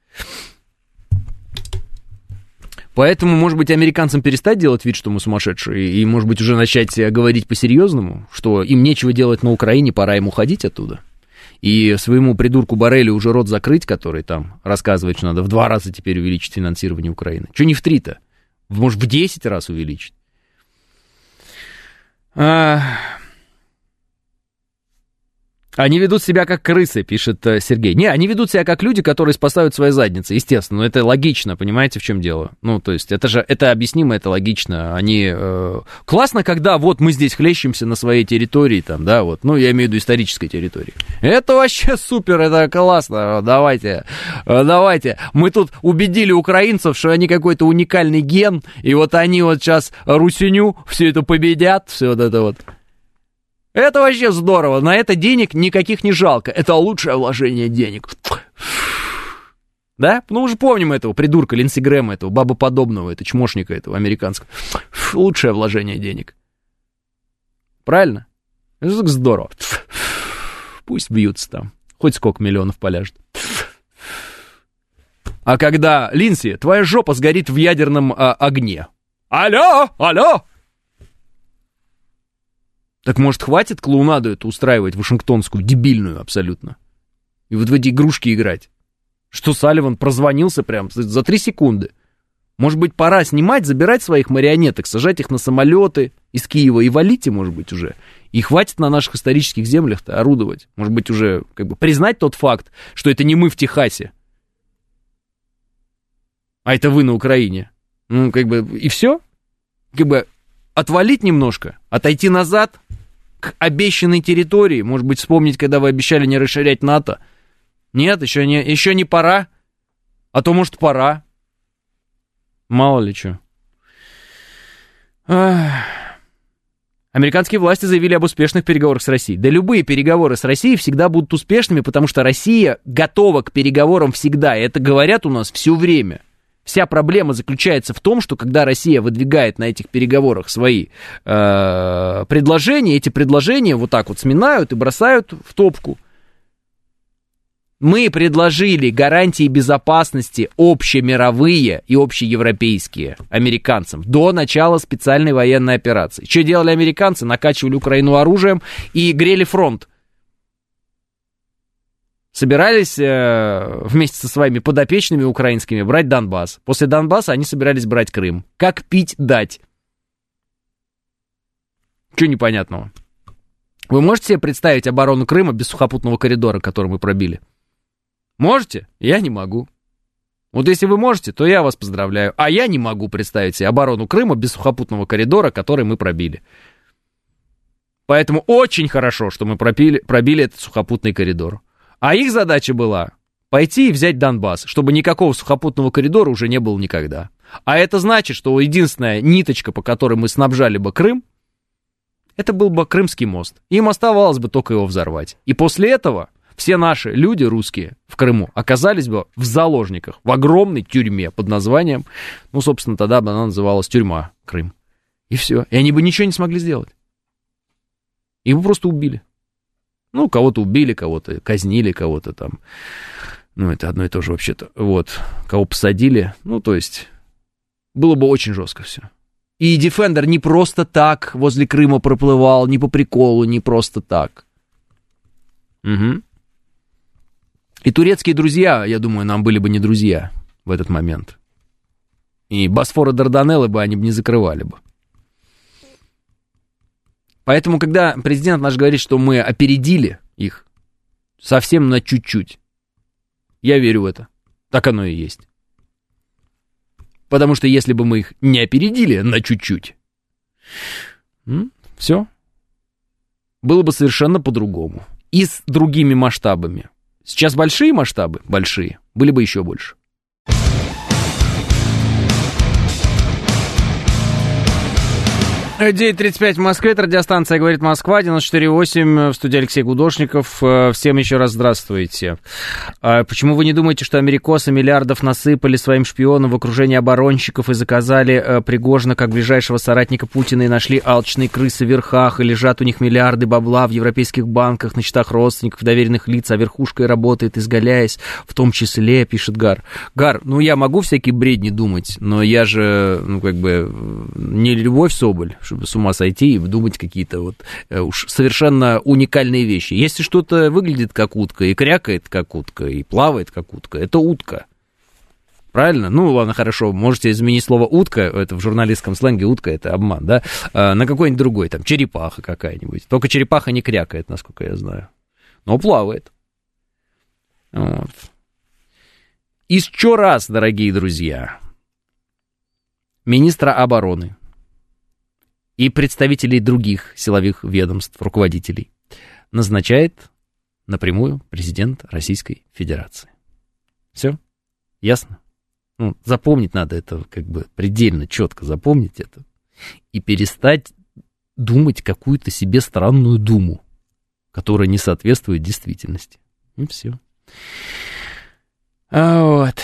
Поэтому, может быть, американцам перестать делать вид, что мы сумасшедшие, и, может быть, уже начать э, говорить по-серьезному, что им нечего делать на Украине, пора им уходить оттуда. И своему придурку Барелю уже рот закрыть, который там рассказывает, что надо в два раза теперь увеличить финансирование Украины. Что не в три-то? Может, в десять раз увеличить? А... Они ведут себя как крысы, пишет э, Сергей. Не, они ведут себя как люди, которые спасают свои задницы, естественно. Но это логично, понимаете, в чем дело? Ну, то есть, это же, это объяснимо, это логично. Они... Э, классно, когда вот мы здесь хлещемся на своей территории, там, да, вот, ну, я имею в виду исторической территории. Это вообще супер, это классно, давайте, э, давайте. Мы тут убедили украинцев, что они какой-то уникальный ген, и вот они вот сейчас русиню все это победят, все вот это вот. Это вообще здорово. На это денег никаких не жалко. Это лучшее вложение денег. Да? Ну, мы же помним этого придурка Линдси Грэма, этого бабоподобного, этого чмошника этого американского. Лучшее вложение денег. Правильно? Это здорово. Пусть бьются там. Хоть сколько миллионов поляжет. А когда, Линси, твоя жопа сгорит в ядерном а, огне. Алло, алло! Так может хватит клоунаду эту устраивать, вашингтонскую, дебильную абсолютно? И вот в эти игрушки играть? Что Салливан прозвонился прям за три секунды. Может быть, пора снимать, забирать своих марионеток, сажать их на самолеты из Киева и валить, может быть, уже. И хватит на наших исторических землях-то орудовать. Может быть, уже как бы признать тот факт, что это не мы в Техасе, а это вы на Украине. Ну, как бы, и все. Как бы отвалить немножко, отойти назад к обещанной территории. Может быть, вспомнить, когда вы обещали не расширять НАТО. Нет, еще не, еще не пора. А то, может, пора. Мало ли что. Американские власти заявили об успешных переговорах с Россией. Да любые переговоры с Россией всегда будут успешными, потому что Россия готова к переговорам всегда. И это говорят у нас все время. Вся проблема заключается в том, что когда Россия выдвигает на этих переговорах свои э, предложения, эти предложения вот так вот сминают и бросают в топку. Мы предложили гарантии безопасности общемировые и общеевропейские американцам до начала специальной военной операции. Что делали американцы? Накачивали Украину оружием и грели фронт собирались э, вместе со своими подопечными украинскими брать Донбасс. После Донбасса они собирались брать Крым. Как пить дать? Чего непонятного? Вы можете себе представить оборону Крыма без сухопутного коридора, который мы пробили? Можете? Я не могу. Вот если вы можете, то я вас поздравляю. А я не могу представить себе оборону Крыма без сухопутного коридора, который мы пробили. Поэтому очень хорошо, что мы пробили, пробили этот сухопутный коридор. А их задача была пойти и взять Донбасс, чтобы никакого сухопутного коридора уже не было никогда. А это значит, что единственная ниточка, по которой мы снабжали бы Крым, это был бы Крымский мост. Им оставалось бы только его взорвать. И после этого все наши люди русские в Крыму оказались бы в заложниках, в огромной тюрьме под названием, ну, собственно, тогда бы она называлась тюрьма Крым. И все. И они бы ничего не смогли сделать. Бы просто убили. Ну, кого-то убили, кого-то казнили, кого-то там. Ну, это одно и то же вообще-то. Вот. Кого посадили. Ну, то есть, было бы очень жестко все. И Defender не просто так возле Крыма проплывал, не по приколу, не просто так. Угу. И турецкие друзья, я думаю, нам были бы не друзья в этот момент. И Босфора Дарданеллы бы они бы не закрывали бы. Поэтому, когда президент наш говорит, что мы опередили их совсем на чуть-чуть, я верю в это. Так оно и есть. Потому что если бы мы их не опередили на чуть-чуть, все, было бы совершенно по-другому. И с другими масштабами. Сейчас большие масштабы, большие, были бы еще больше. 9.35 в Москве, это радиостанция «Говорит Москва», 94.8, в студии Алексей Гудошников. Э, всем еще раз здравствуйте. А почему вы не думаете, что америкосы миллиардов насыпали своим шпионам в окружении оборонщиков и заказали э, Пригожина как ближайшего соратника Путина и нашли алчные крысы в верхах, и лежат у них миллиарды бабла в европейских банках, на счетах родственников, доверенных лиц, а верхушкой работает, изгаляясь, в том числе, пишет Гар. Гар, ну я могу всякие бредни думать, но я же, ну как бы, не Любовь Соболь, чтобы с ума сойти и думать какие-то вот э, уж совершенно уникальные вещи. Если что-то выглядит как утка и крякает как утка и плавает как утка, это утка. Правильно? Ну, ладно, хорошо, можете изменить слово утка, это в журналистском сленге утка, это обман, да, а, на какой-нибудь другой, там, черепаха какая-нибудь. Только черепаха не крякает, насколько я знаю, но плавает. Вот. Еще раз, дорогие друзья, министра обороны и представителей других силовых ведомств, руководителей, назначает напрямую президент Российской Федерации. Все? Ясно? Ну, запомнить надо это, как бы предельно четко запомнить это. И перестать думать какую-то себе странную думу, которая не соответствует действительности. И все. Вот.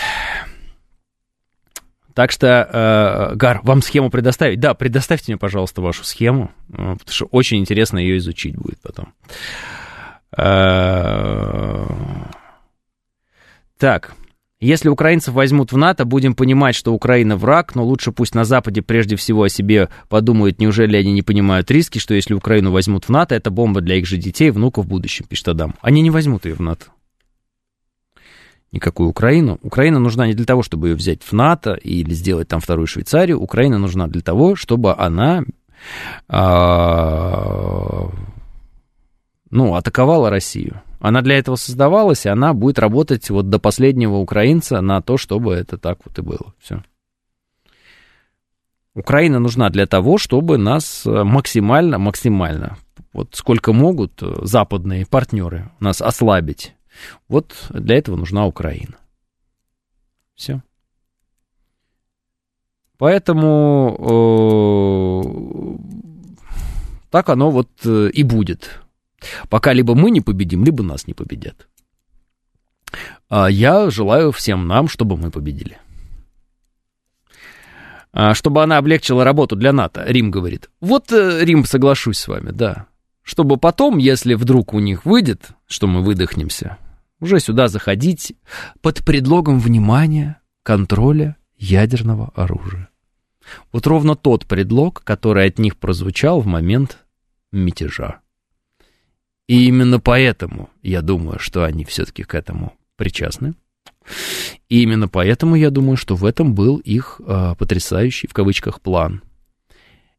Так что, э, Гар, вам схему предоставить? Да, предоставьте мне, пожалуйста, вашу схему, потому что очень интересно ее изучить будет потом. Так, если украинцев возьмут в НАТО, будем понимать, что Украина враг, но лучше пусть на Западе прежде всего о себе подумают, неужели они не понимают риски, что если Украину возьмут в НАТО, это бомба для их же детей внуков в будущем, пишет Адам. Они не возьмут ее в НАТО. Никакую Украину. Украина нужна не для того, чтобы ее взять в НАТО или сделать там вторую Швейцарию. Украина нужна для того, чтобы она а, ну, атаковала Россию. Она для этого создавалась, и она будет работать вот до последнего украинца на то, чтобы это так вот и было. Все. Украина нужна для того, чтобы нас э, максимально, максимально, вот сколько могут э, западные партнеры нас ослабить. Вот для этого нужна Украина. Все. Поэтому э, так оно вот э, и будет. Пока либо мы не победим, либо нас не победят. А я желаю всем нам, чтобы мы победили. А чтобы она облегчила работу для НАТО, Рим говорит. Вот, э, Рим, соглашусь с вами, да. Чтобы потом, если вдруг у них выйдет, что мы выдохнемся, уже сюда заходить под предлогом внимания, контроля ядерного оружия. Вот ровно тот предлог, который от них прозвучал в момент мятежа. И именно поэтому я думаю, что они все-таки к этому причастны. И именно поэтому я думаю, что в этом был их э, потрясающий, в кавычках, план.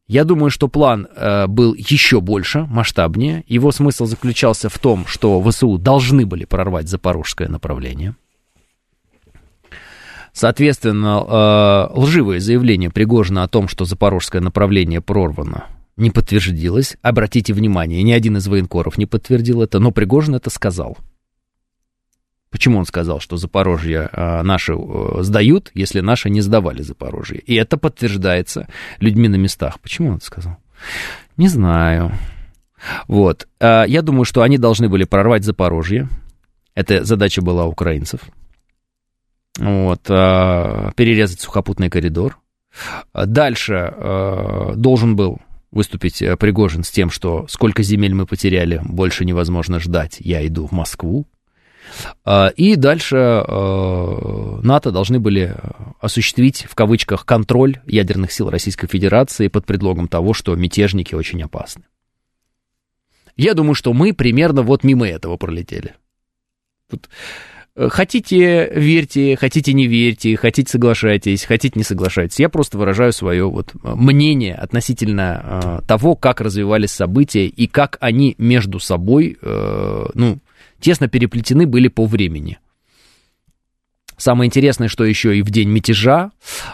Я думаю, что план э, был еще больше, масштабнее. Его смысл заключался в том, что ВСУ должны были прорвать запорожское направление. Соответственно, э, лживое заявление Пригожина о том, что запорожское направление прорвано, не подтвердилось. Обратите внимание, ни один из военкоров не подтвердил это, но Пригожин это сказал. Почему он сказал, что Запорожье а, наши а, сдают, если наши не сдавали Запорожье? И это подтверждается людьми на местах. Почему он это сказал? Не знаю. Вот. А, я думаю, что они должны были прорвать Запорожье. Эта задача была украинцев. Вот. Перерезать сухопутный коридор. Дальше должен был выступить э, Пригожин с тем, что сколько земель мы потеряли, больше невозможно ждать, я иду в Москву. А, и дальше э, НАТО должны были осуществить, в кавычках, контроль ядерных сил Российской Федерации под предлогом того, что мятежники очень опасны. Я думаю, что мы примерно вот мимо этого пролетели. Тут Э, хотите, верьте, хотите, не верьте, хотите, соглашайтесь, хотите, не соглашайтесь. Я просто выражаю свое вот мнение относительно э, того, как развивались события и как они между собой, э, ну, тесно переплетены были по времени. Самое интересное, что еще и в день мятежа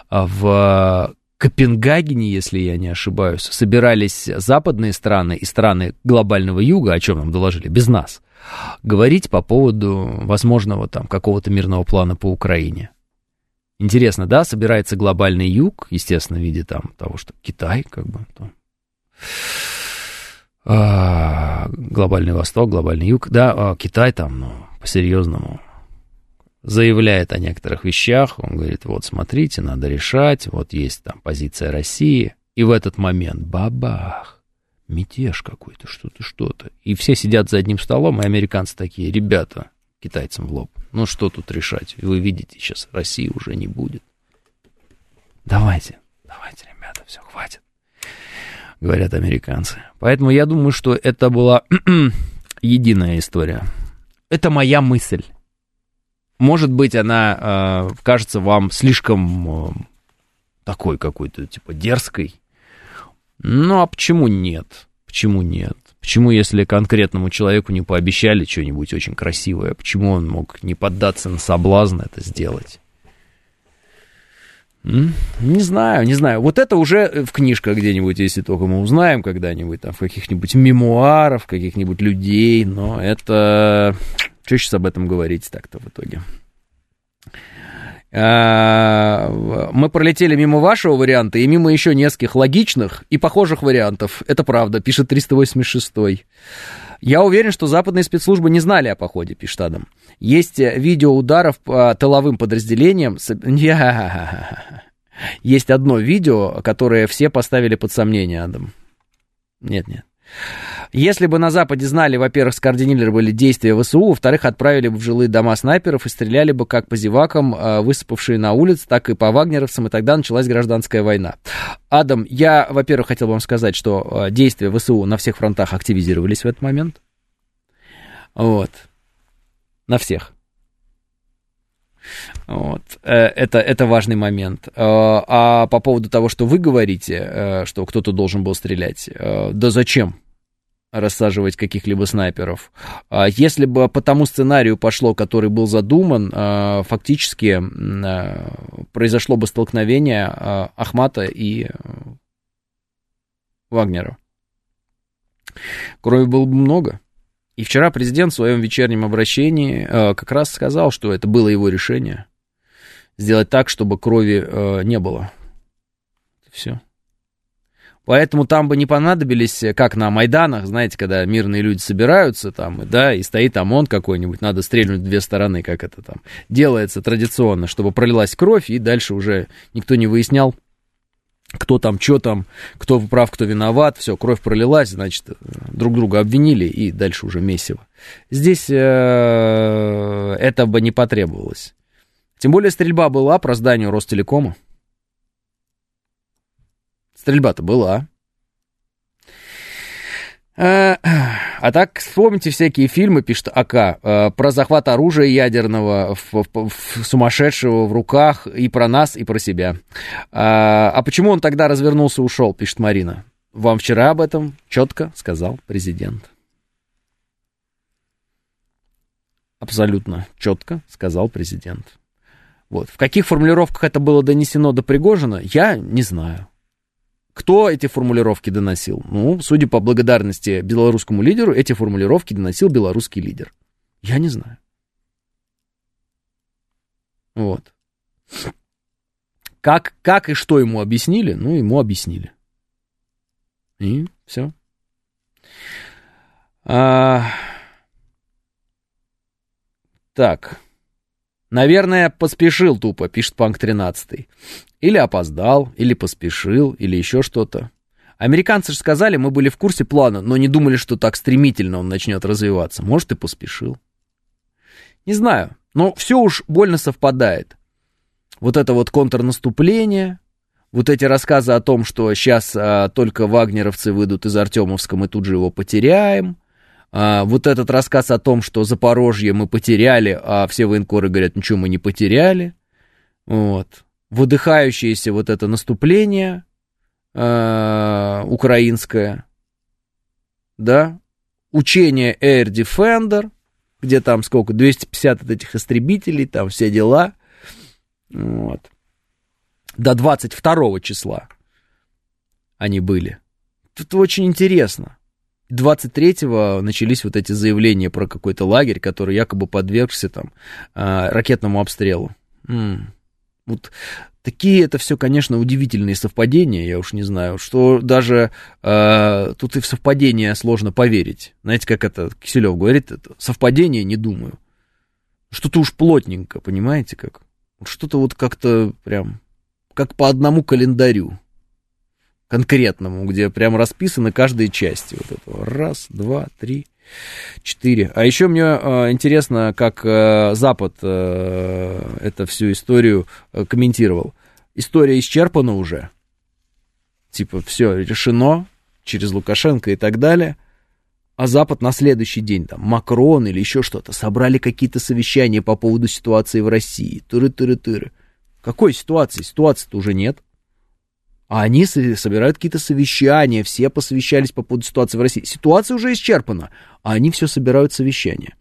э, в Копенгагене, если я не ошибаюсь, собирались западные страны и страны глобального юга, о чем нам доложили, без нас – говорить по поводу возможного там какого-то мирного плана по Украине. Интересно, да, собирается глобальный юг, естественно, в виде там того, что Китай, как бы, там, а, глобальный восток, глобальный юг, да, а Китай там, ну, по-серьезному заявляет о некоторых вещах, он говорит, вот смотрите, надо решать, вот есть там позиция России, и в этот момент бабах, мятеж какой-то, что-то, что-то. И все сидят за одним столом, и американцы такие, ребята, китайцам в лоб, ну что тут решать? Вы видите, сейчас России уже не будет. Давайте, давайте, ребята, все, хватит, говорят американцы. Поэтому я думаю, что это была единая история. Это моя мысль. Может быть, она э, кажется вам слишком э, такой какой-то, типа, дерзкой, ну а почему нет? Почему нет? Почему, если конкретному человеку не пообещали что-нибудь очень красивое, почему он мог не поддаться на соблазн это сделать? Не знаю, не знаю. Вот это уже в книжках где-нибудь, если только мы узнаем когда-нибудь, там, в каких-нибудь мемуарах, каких-нибудь людей, но это... Что сейчас об этом говорить так-то в итоге? А, мы пролетели мимо вашего варианта и мимо еще нескольких логичных и похожих вариантов. Это правда, пишет 386. Я уверен, что западные спецслужбы не знали о походе, пишет Адам. Есть э, видео ударов по тыловым подразделениям. Есть одно видео, которое все поставили под сомнение, Адам. Нет, нет. Если бы на Западе знали, во-первых, скоординировали действия ВСУ, во-вторых, отправили бы в жилые дома снайперов и стреляли бы как по зевакам, а, высыпавшие на улице, так и по вагнеровцам, и тогда началась гражданская война. Адам, я, во-первых, хотел вам сказать, что а, действия ВСУ на всех фронтах активизировались в этот момент. Вот. На всех. Вот. Э, это, это важный момент. Э, а по поводу того, что вы говорите, э, что кто-то должен был стрелять, да зачем? Рассаживать каких-либо снайперов. А если бы по тому сценарию пошло, который был задуман, фактически произошло бы столкновение Ахмата и Вагнера. Крови было бы много. И вчера президент в своем вечернем обращении э, как раз сказал, что это было его решение сделать так, чтобы крови э, не было. Все. Поэтому там бы не понадобились, как на Майданах, знаете, когда мирные люди собираются там, да, и стоит ОМОН какой-нибудь, надо стрельнуть в две стороны, как это там делается традиционно, чтобы пролилась кровь, и дальше уже никто не выяснял, кто там, что там, кто прав, кто виноват, все, кровь пролилась, значит, друг друга обвинили, и дальше уже месиво. Здесь э, это бы не потребовалось. Тем более стрельба была про здание Ростелекома. Стрельба-то была. Э, а так вспомните всякие фильмы, пишет АК, э, про захват оружия ядерного, в, в, в сумасшедшего в руках, и про нас, и про себя. А, а почему он тогда развернулся и ушел, пишет Марина. Вам вчера об этом четко сказал президент. Абсолютно четко сказал президент. Вот. В каких формулировках это было донесено до Пригожина, я не знаю. Кто эти формулировки доносил? Ну, судя по благодарности белорусскому лидеру, эти формулировки доносил белорусский лидер. Я не знаю. Вот. Как, как и что ему объяснили? Ну, ему объяснили. И все. А... Так. Наверное, поспешил тупо, пишет Панк 13. Или опоздал, или поспешил, или еще что-то. Американцы же сказали, мы были в курсе плана, но не думали, что так стремительно он начнет развиваться. Может, и поспешил. Не знаю, но все уж больно совпадает. Вот это вот контрнаступление, вот эти рассказы о том, что сейчас а, только вагнеровцы выйдут из Артемовска, мы тут же его потеряем. А, вот этот рассказ о том, что Запорожье мы потеряли, а все военкоры говорят, ничего мы не потеряли. Вот выдыхающееся вот это наступление э, украинское, да, учение Air Defender, где там сколько, 250 от этих истребителей, там все дела, вот, до 22 числа они были. Тут очень интересно. 23-го начались вот эти заявления про какой-то лагерь, который якобы подвергся там э, ракетному обстрелу. М-м. Вот такие это все, конечно, удивительные совпадения, я уж не знаю, что даже э, тут и в совпадение сложно поверить. Знаете, как это Киселев говорит, это совпадение не думаю. Что-то уж плотненько, понимаете, как? Что-то вот как-то прям, как по одному календарю конкретному, где прям расписаны каждые части вот этого. Раз, два, три, четыре. А еще мне э, интересно, как э, Запад э, эту всю историю э, комментировал. История исчерпана уже. Типа, все решено через Лукашенко и так далее. А Запад на следующий день, там, Макрон или еще что-то, собрали какие-то совещания по поводу ситуации в России. Тыры-тыры-тыры. Какой ситуации? Ситуации-то уже нет. А они собирают какие-то совещания, все посовещались по поводу ситуации в России. Ситуация уже исчерпана, а они все собирают совещания.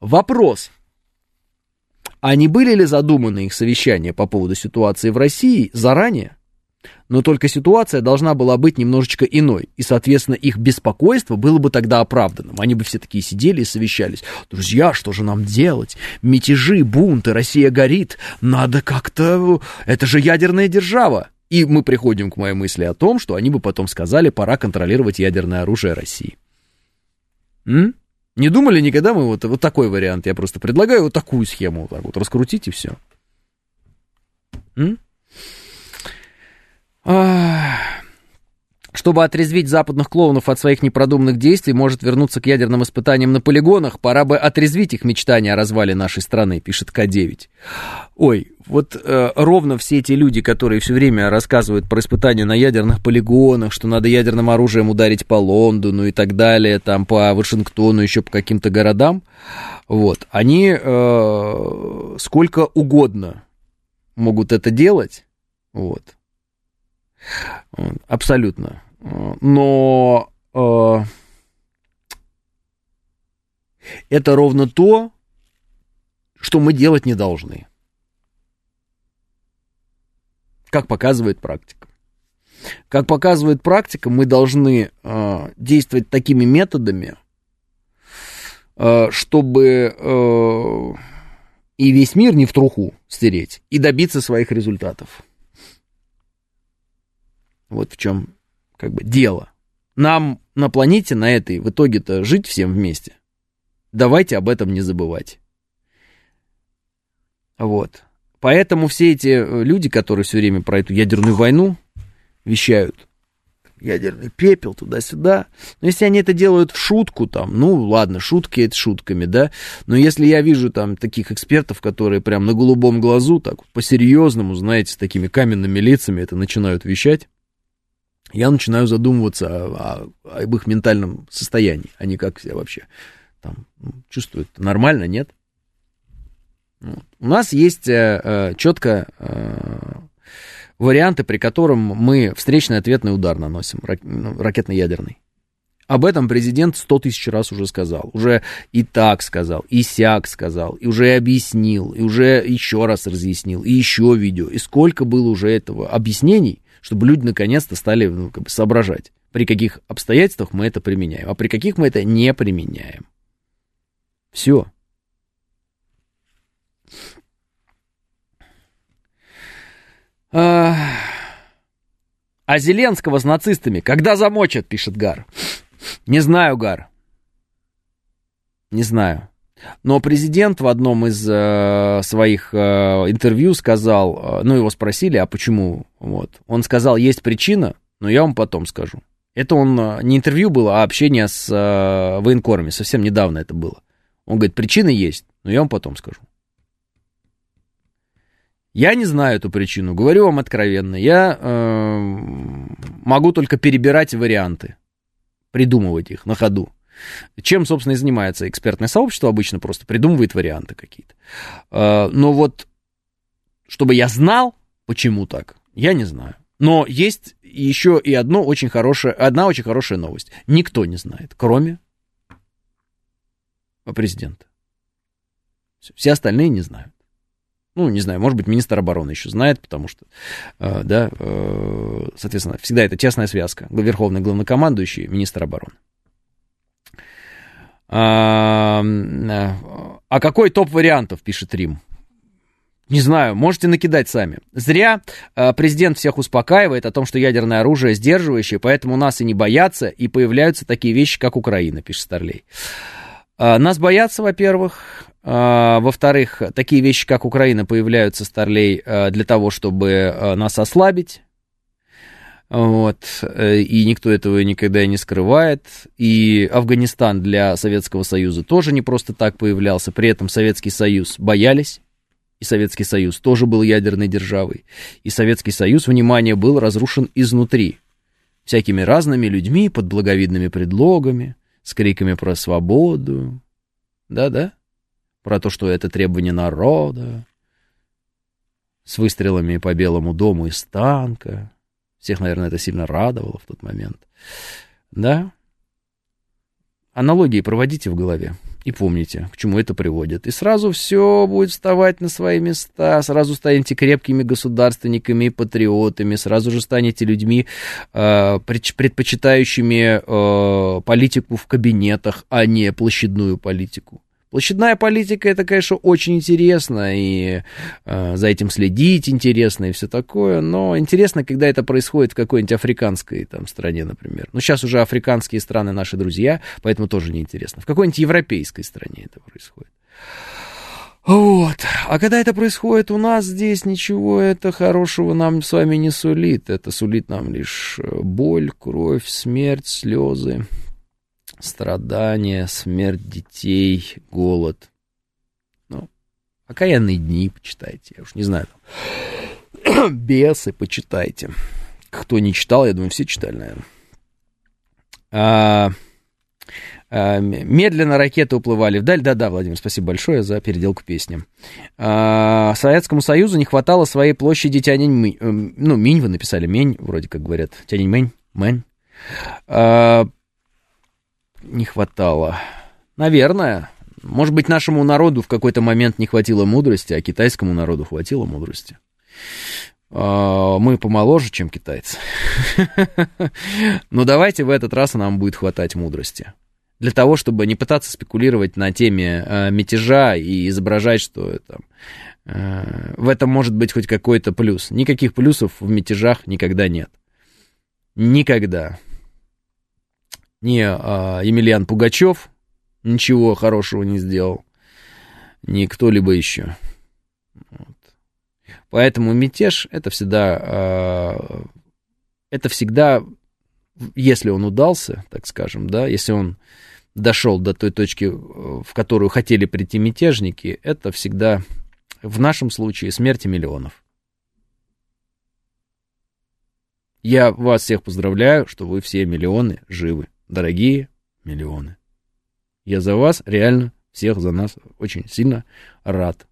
Вопрос. А не были ли задуманы их совещания по поводу ситуации в России заранее? Но только ситуация должна была быть немножечко иной, и, соответственно, их беспокойство было бы тогда оправданным. Они бы все такие сидели и совещались. Друзья, что же нам делать? Мятежи, бунты, Россия горит. Надо как-то... Это же ядерная держава. И мы приходим к моей мысли о том, что они бы потом сказали, пора контролировать ядерное оружие России. М? Не думали никогда мы вот, вот такой вариант? Я просто предлагаю вот такую схему вот так вот раскрутить и все. М? Чтобы отрезвить западных клоунов от своих непродуманных действий, может вернуться к ядерным испытаниям на полигонах, пора бы отрезвить их мечтания о развале нашей страны, пишет К9. Ой, вот э, ровно все эти люди, которые все время рассказывают про испытания на ядерных полигонах, что надо ядерным оружием ударить по Лондону и так далее, там по Вашингтону, еще по каким-то городам, вот, они э, сколько угодно могут это делать, вот, Абсолютно. Но э, это ровно то, что мы делать не должны. Как показывает практика. Как показывает практика, мы должны э, действовать такими методами, э, чтобы э, и весь мир не в труху стереть, и добиться своих результатов. Вот в чем как бы дело. Нам на планете, на этой, в итоге-то жить всем вместе. Давайте об этом не забывать. Вот. Поэтому все эти э, люди, которые все время про эту ядерную войну вещают, ядерный пепел туда-сюда. Но если они это делают в шутку, там, ну ладно, шутки это шутками, да. Но если я вижу там таких экспертов, которые прям на голубом глазу, так по-серьезному, знаете, с такими каменными лицами это начинают вещать, я начинаю задумываться о, о, об их ментальном состоянии. Они как себя вообще там ну, чувствуют. Нормально, нет? Вот. У нас есть э, э, четко э, варианты, при котором мы встречный ответный удар наносим, рак, ну, ракетно-ядерный. Об этом президент сто тысяч раз уже сказал. Уже и так сказал, и сяк сказал, и уже объяснил, и уже еще раз разъяснил, и еще видео. И сколько было уже этого объяснений, чтобы люди наконец-то стали ну, как бы соображать, при каких обстоятельствах мы это применяем, а при каких мы это не применяем. Все. А, а Зеленского с нацистами когда замочат, пишет Гар. Не знаю, Гар. Не знаю. Но президент в одном из э, своих э, интервью сказал, э, ну его спросили, а почему? Вот. Он сказал, есть причина, но я вам потом скажу. Это он э, не интервью было, а общение с э, военкорами. Совсем недавно это было. Он говорит, причина есть, но я вам потом скажу. Я не знаю эту причину, говорю вам откровенно. Я э, могу только перебирать варианты, придумывать их на ходу. Чем, собственно, и занимается экспертное сообщество, обычно просто придумывает варианты какие-то. А, но вот, чтобы я знал, почему так, я не знаю. Но есть еще и одно очень хорошее, одна очень хорошая новость. Никто не знает, кроме президента. Все остальные не знают. Ну, не знаю, может быть, министр обороны еще знает, потому что, э, да, э, соответственно, всегда это тесная связка. Верховный главнокомандующий, министр обороны. А, а какой топ вариантов, пишет Рим? Не знаю, можете накидать сами. Зря э, президент всех успокаивает о том, что ядерное оружие сдерживающее, поэтому нас и не боятся, и появляются такие вещи, как Украина, пишет Старлей. Э, нас боятся, во-первых. Э, во-вторых, такие вещи, как Украина, появляются, Старлей, для того, чтобы нас ослабить. Вот, э, и никто этого никогда не скрывает. И Афганистан для Советского Союза тоже не просто так появлялся. При этом Советский Союз боялись. И Советский Союз тоже был ядерной державой. И Советский Союз, внимание, был разрушен изнутри. Всякими разными людьми под благовидными предлогами, с криками про свободу. Да-да. Про то, что это требование народа. С выстрелами по Белому дому из танка всех, наверное, это сильно радовало в тот момент. Да? Аналогии проводите в голове и помните, к чему это приводит. И сразу все будет вставать на свои места, сразу станете крепкими государственниками и патриотами, сразу же станете людьми, э, предпочитающими э, политику в кабинетах, а не площадную политику. Площадная политика это, конечно, очень интересно, и э, за этим следить интересно, и все такое, но интересно, когда это происходит в какой-нибудь африканской там, стране, например. Ну, сейчас уже африканские страны наши друзья, поэтому тоже неинтересно. В какой-нибудь европейской стране это происходит. Вот. А когда это происходит у нас здесь, ничего это хорошего нам с вами не сулит. Это сулит нам лишь боль, кровь, смерть, слезы, страдания, смерть детей, голод. Ну, окаянные дни почитайте, я уж не знаю. Бесы почитайте. Кто не читал, я думаю, все читали, наверное. А, а, медленно ракеты уплывали вдаль. Да-да, Владимир, спасибо большое за переделку песни. А, Советскому Союзу не хватало своей площади Тяньаньмэнь. Э, ну, Минь вы написали, Мень, вроде как говорят. Тяньаньмэнь, Мэнь. А, не хватало. Наверное. Может быть, нашему народу в какой-то момент не хватило мудрости, а китайскому народу хватило мудрости. А, мы помоложе, чем китайцы. Но давайте в этот раз нам будет хватать мудрости для того, чтобы не пытаться спекулировать на теме э, мятежа и изображать, что там, э, в этом может быть хоть какой-то плюс. Никаких плюсов в мятежах никогда нет. Никогда. Ни э, Емельян Пугачев ничего хорошего не сделал, ни кто-либо еще. Вот. Поэтому мятеж это всегда, э, это всегда, если он удался, так скажем, да, если он дошел до той точки, э, в которую хотели прийти мятежники, это всегда, в нашем случае, смерти миллионов. Я вас всех поздравляю, что вы все миллионы живы. Дорогие миллионы. Я за вас реально всех за нас очень сильно рад.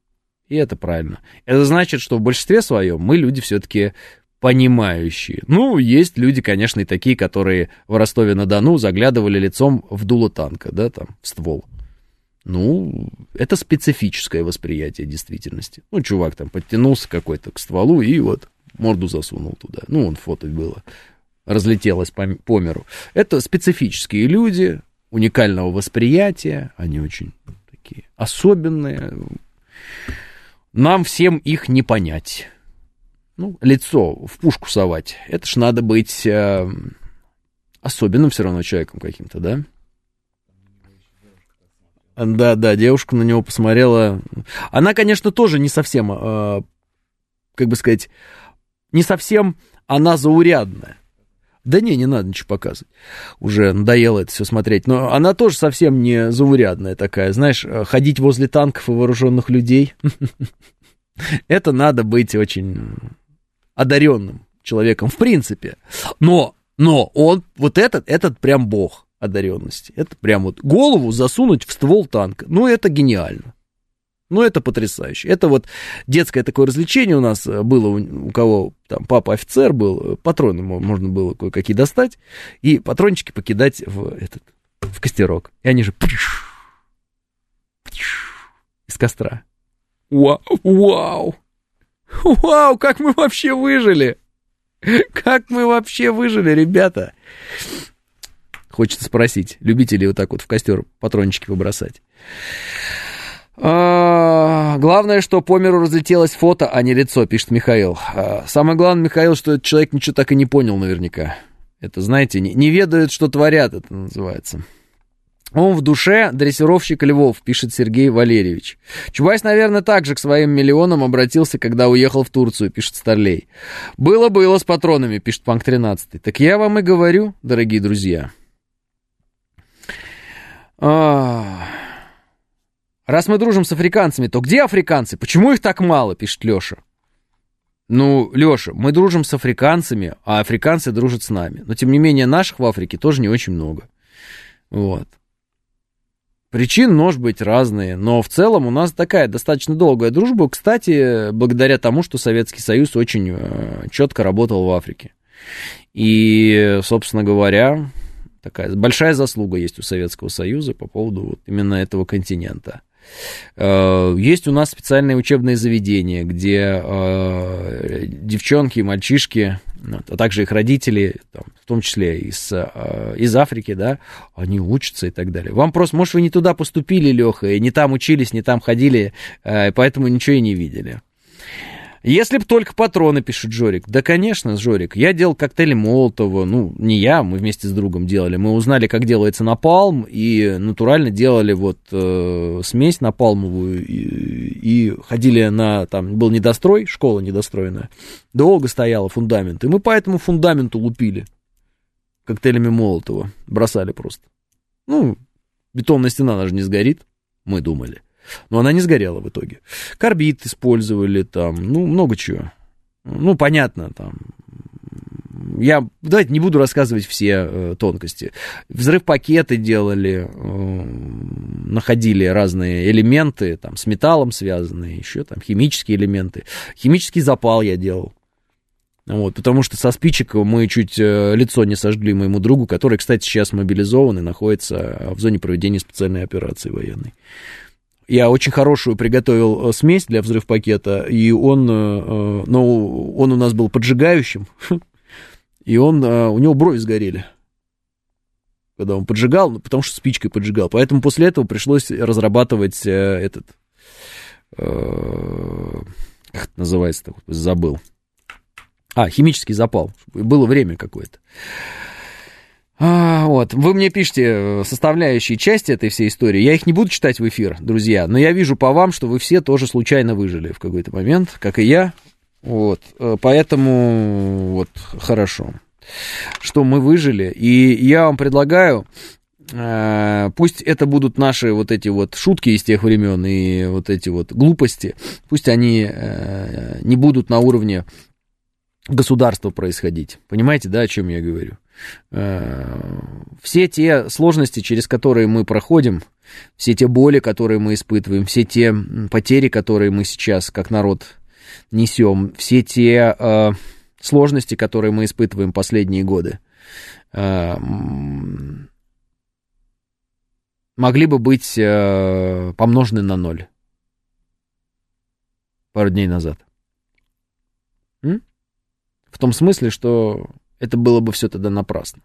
И это правильно. Это значит, что в большинстве своем мы люди все-таки понимающие. Ну, есть люди, конечно, и такие, которые в Ростове-на-Дону заглядывали лицом в дуло танка, да, там, в ствол. Ну, это специфическое восприятие действительности. Ну, чувак там подтянулся какой-то к стволу и вот морду засунул туда. Ну, он фото было, разлетелось по, по миру. Это специфические люди, уникального восприятия, они очень такие особенные. Нам всем их не понять ну, лицо в пушку совать. Это ж надо быть э, особенным все равно человеком каким-то, да? Да, да, девушка на него посмотрела. Она, конечно, тоже не совсем, э, как бы сказать, не совсем она заурядная. Да не, не надо ничего показывать. Уже надоело это все смотреть. Но она тоже совсем не заурядная такая. Знаешь, э, ходить возле танков и вооруженных людей. Это надо быть очень одаренным человеком, в принципе. Но, но он, вот этот, этот прям бог одаренности. Это прям вот голову засунуть в ствол танка. Ну, это гениально. Ну, это потрясающе. Это вот детское такое развлечение у нас э, было, у, кого там папа офицер был, э, патроны можно было кое-какие достать, и патрончики покидать в этот, в костерок. И они же из костра. Вау! Вау! Вау, как мы вообще выжили! Как мы вообще выжили, ребята? Хочется спросить, любите ли вот так вот в костер патрончики побросать? А, главное, что по миру разлетелось фото, а не лицо, пишет Михаил. А, самое главное, Михаил, что этот человек ничего так и не понял наверняка. Это, знаете, не, не ведают, что творят, это называется. Он в душе дрессировщик львов, пишет Сергей Валерьевич. Чубайс, наверное, также к своим миллионам обратился, когда уехал в Турцию, пишет Старлей. Было-было с патронами, пишет Панк 13. Так я вам и говорю, дорогие друзья. А... Раз мы дружим с африканцами, то где африканцы? Почему их так мало, пишет Леша. Ну, Леша, мы дружим с африканцами, а африканцы дружат с нами. Но, тем не менее, наших в Африке тоже не очень много. Вот. Причин может быть разные, но в целом у нас такая достаточно долгая дружба, кстати, благодаря тому, что Советский Союз очень э, четко работал в Африке. И, собственно говоря, такая большая заслуга есть у Советского Союза по поводу вот именно этого континента. Э, есть у нас специальные учебные заведения, где девчонки и мальчишки, а также их родители, в том числе из, из Африки, да, они учатся и так далее. Вам просто, может, вы не туда поступили, Леха, и не там учились, не там ходили, поэтому ничего и не видели. Если б только патроны, пишет Жорик. Да, конечно, Жорик. Я делал коктейли Молотова. Ну, не я, мы вместе с другом делали. Мы узнали, как делается напалм, и натурально делали вот э, смесь напалмовую, и, и ходили на, там, был недострой, школа недостроенная. Долго стояла фундамент, и мы по этому фундаменту лупили коктейлями Молотова. Бросали просто. Ну, бетонная стена, она же не сгорит, мы думали. Но она не сгорела в итоге. Карбид использовали там, ну, много чего. Ну, понятно, там, я, давайте не буду рассказывать все э, тонкости. Взрыв пакеты делали, э, находили разные элементы, там, с металлом связанные, еще там химические элементы. Химический запал я делал. Вот, потому что со спичек мы чуть э, лицо не сожгли моему другу, который, кстати, сейчас мобилизован и находится в зоне проведения специальной операции военной. Я очень хорошую приготовил э, смесь для взрыв-пакета, и он, э, ну, он у нас был поджигающим, и он, у него брови сгорели, когда он поджигал, ну, потому что спичкой поджигал. Поэтому после этого пришлось разрабатывать этот, как это называется, забыл. А, химический запал. Было время какое-то. А, вот, вы мне пишите э, составляющие части этой всей истории. Я их не буду читать в эфир, друзья, но я вижу по вам, что вы все тоже случайно выжили в какой-то момент, как и я. Вот, э, поэтому вот хорошо, что мы выжили. И я вам предлагаю, э, пусть это будут наши вот эти вот шутки из тех времен и вот эти вот глупости, пусть они не будут на уровне государства происходить. Понимаете, да, о чем я говорю? Э, все те сложности, через которые мы проходим, все те боли, которые мы испытываем, все те потери, которые мы сейчас как народ несем, все те э, сложности, которые мы испытываем последние годы, э, могли бы быть э, помножены на ноль пару дней назад. М? В том смысле, что это было бы все тогда напрасно.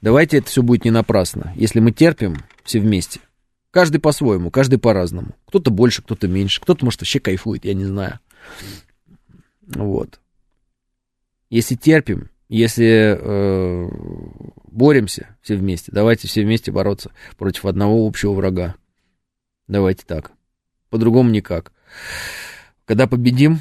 Давайте это все будет не напрасно, если мы терпим все вместе. Каждый по-своему, каждый по-разному. Кто-то больше, кто-то меньше, кто-то, может, вообще кайфует, я не знаю. Вот. Если терпим, если э, боремся все вместе, давайте все вместе бороться против одного общего врага. Давайте так. По-другому никак. Когда победим,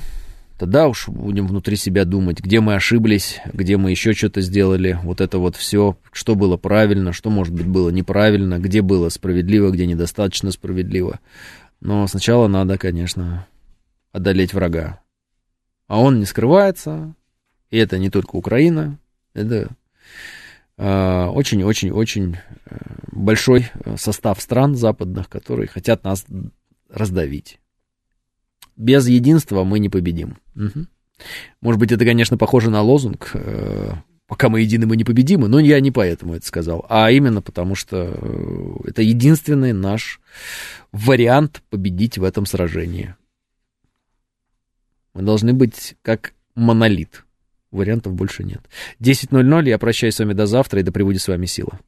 тогда уж будем внутри себя думать, где мы ошиблись, где мы еще что-то сделали, вот это вот все, что было правильно, что, может быть, было неправильно, где было справедливо, где недостаточно справедливо. Но сначала надо, конечно, одолеть врага. А он не скрывается, и это не только Украина, это очень-очень-очень а, э, большой состав стран западных, которые хотят нас раздавить без единства мы не победим. Угу. Может быть, это, конечно, похоже на лозунг, э, пока мы едины, мы не победимы, но я не поэтому это сказал, а именно потому, что э, это единственный наш вариант победить в этом сражении. Мы должны быть как монолит. Вариантов больше нет. 10.00, я прощаюсь с вами до завтра, и да пребудет с вами сила.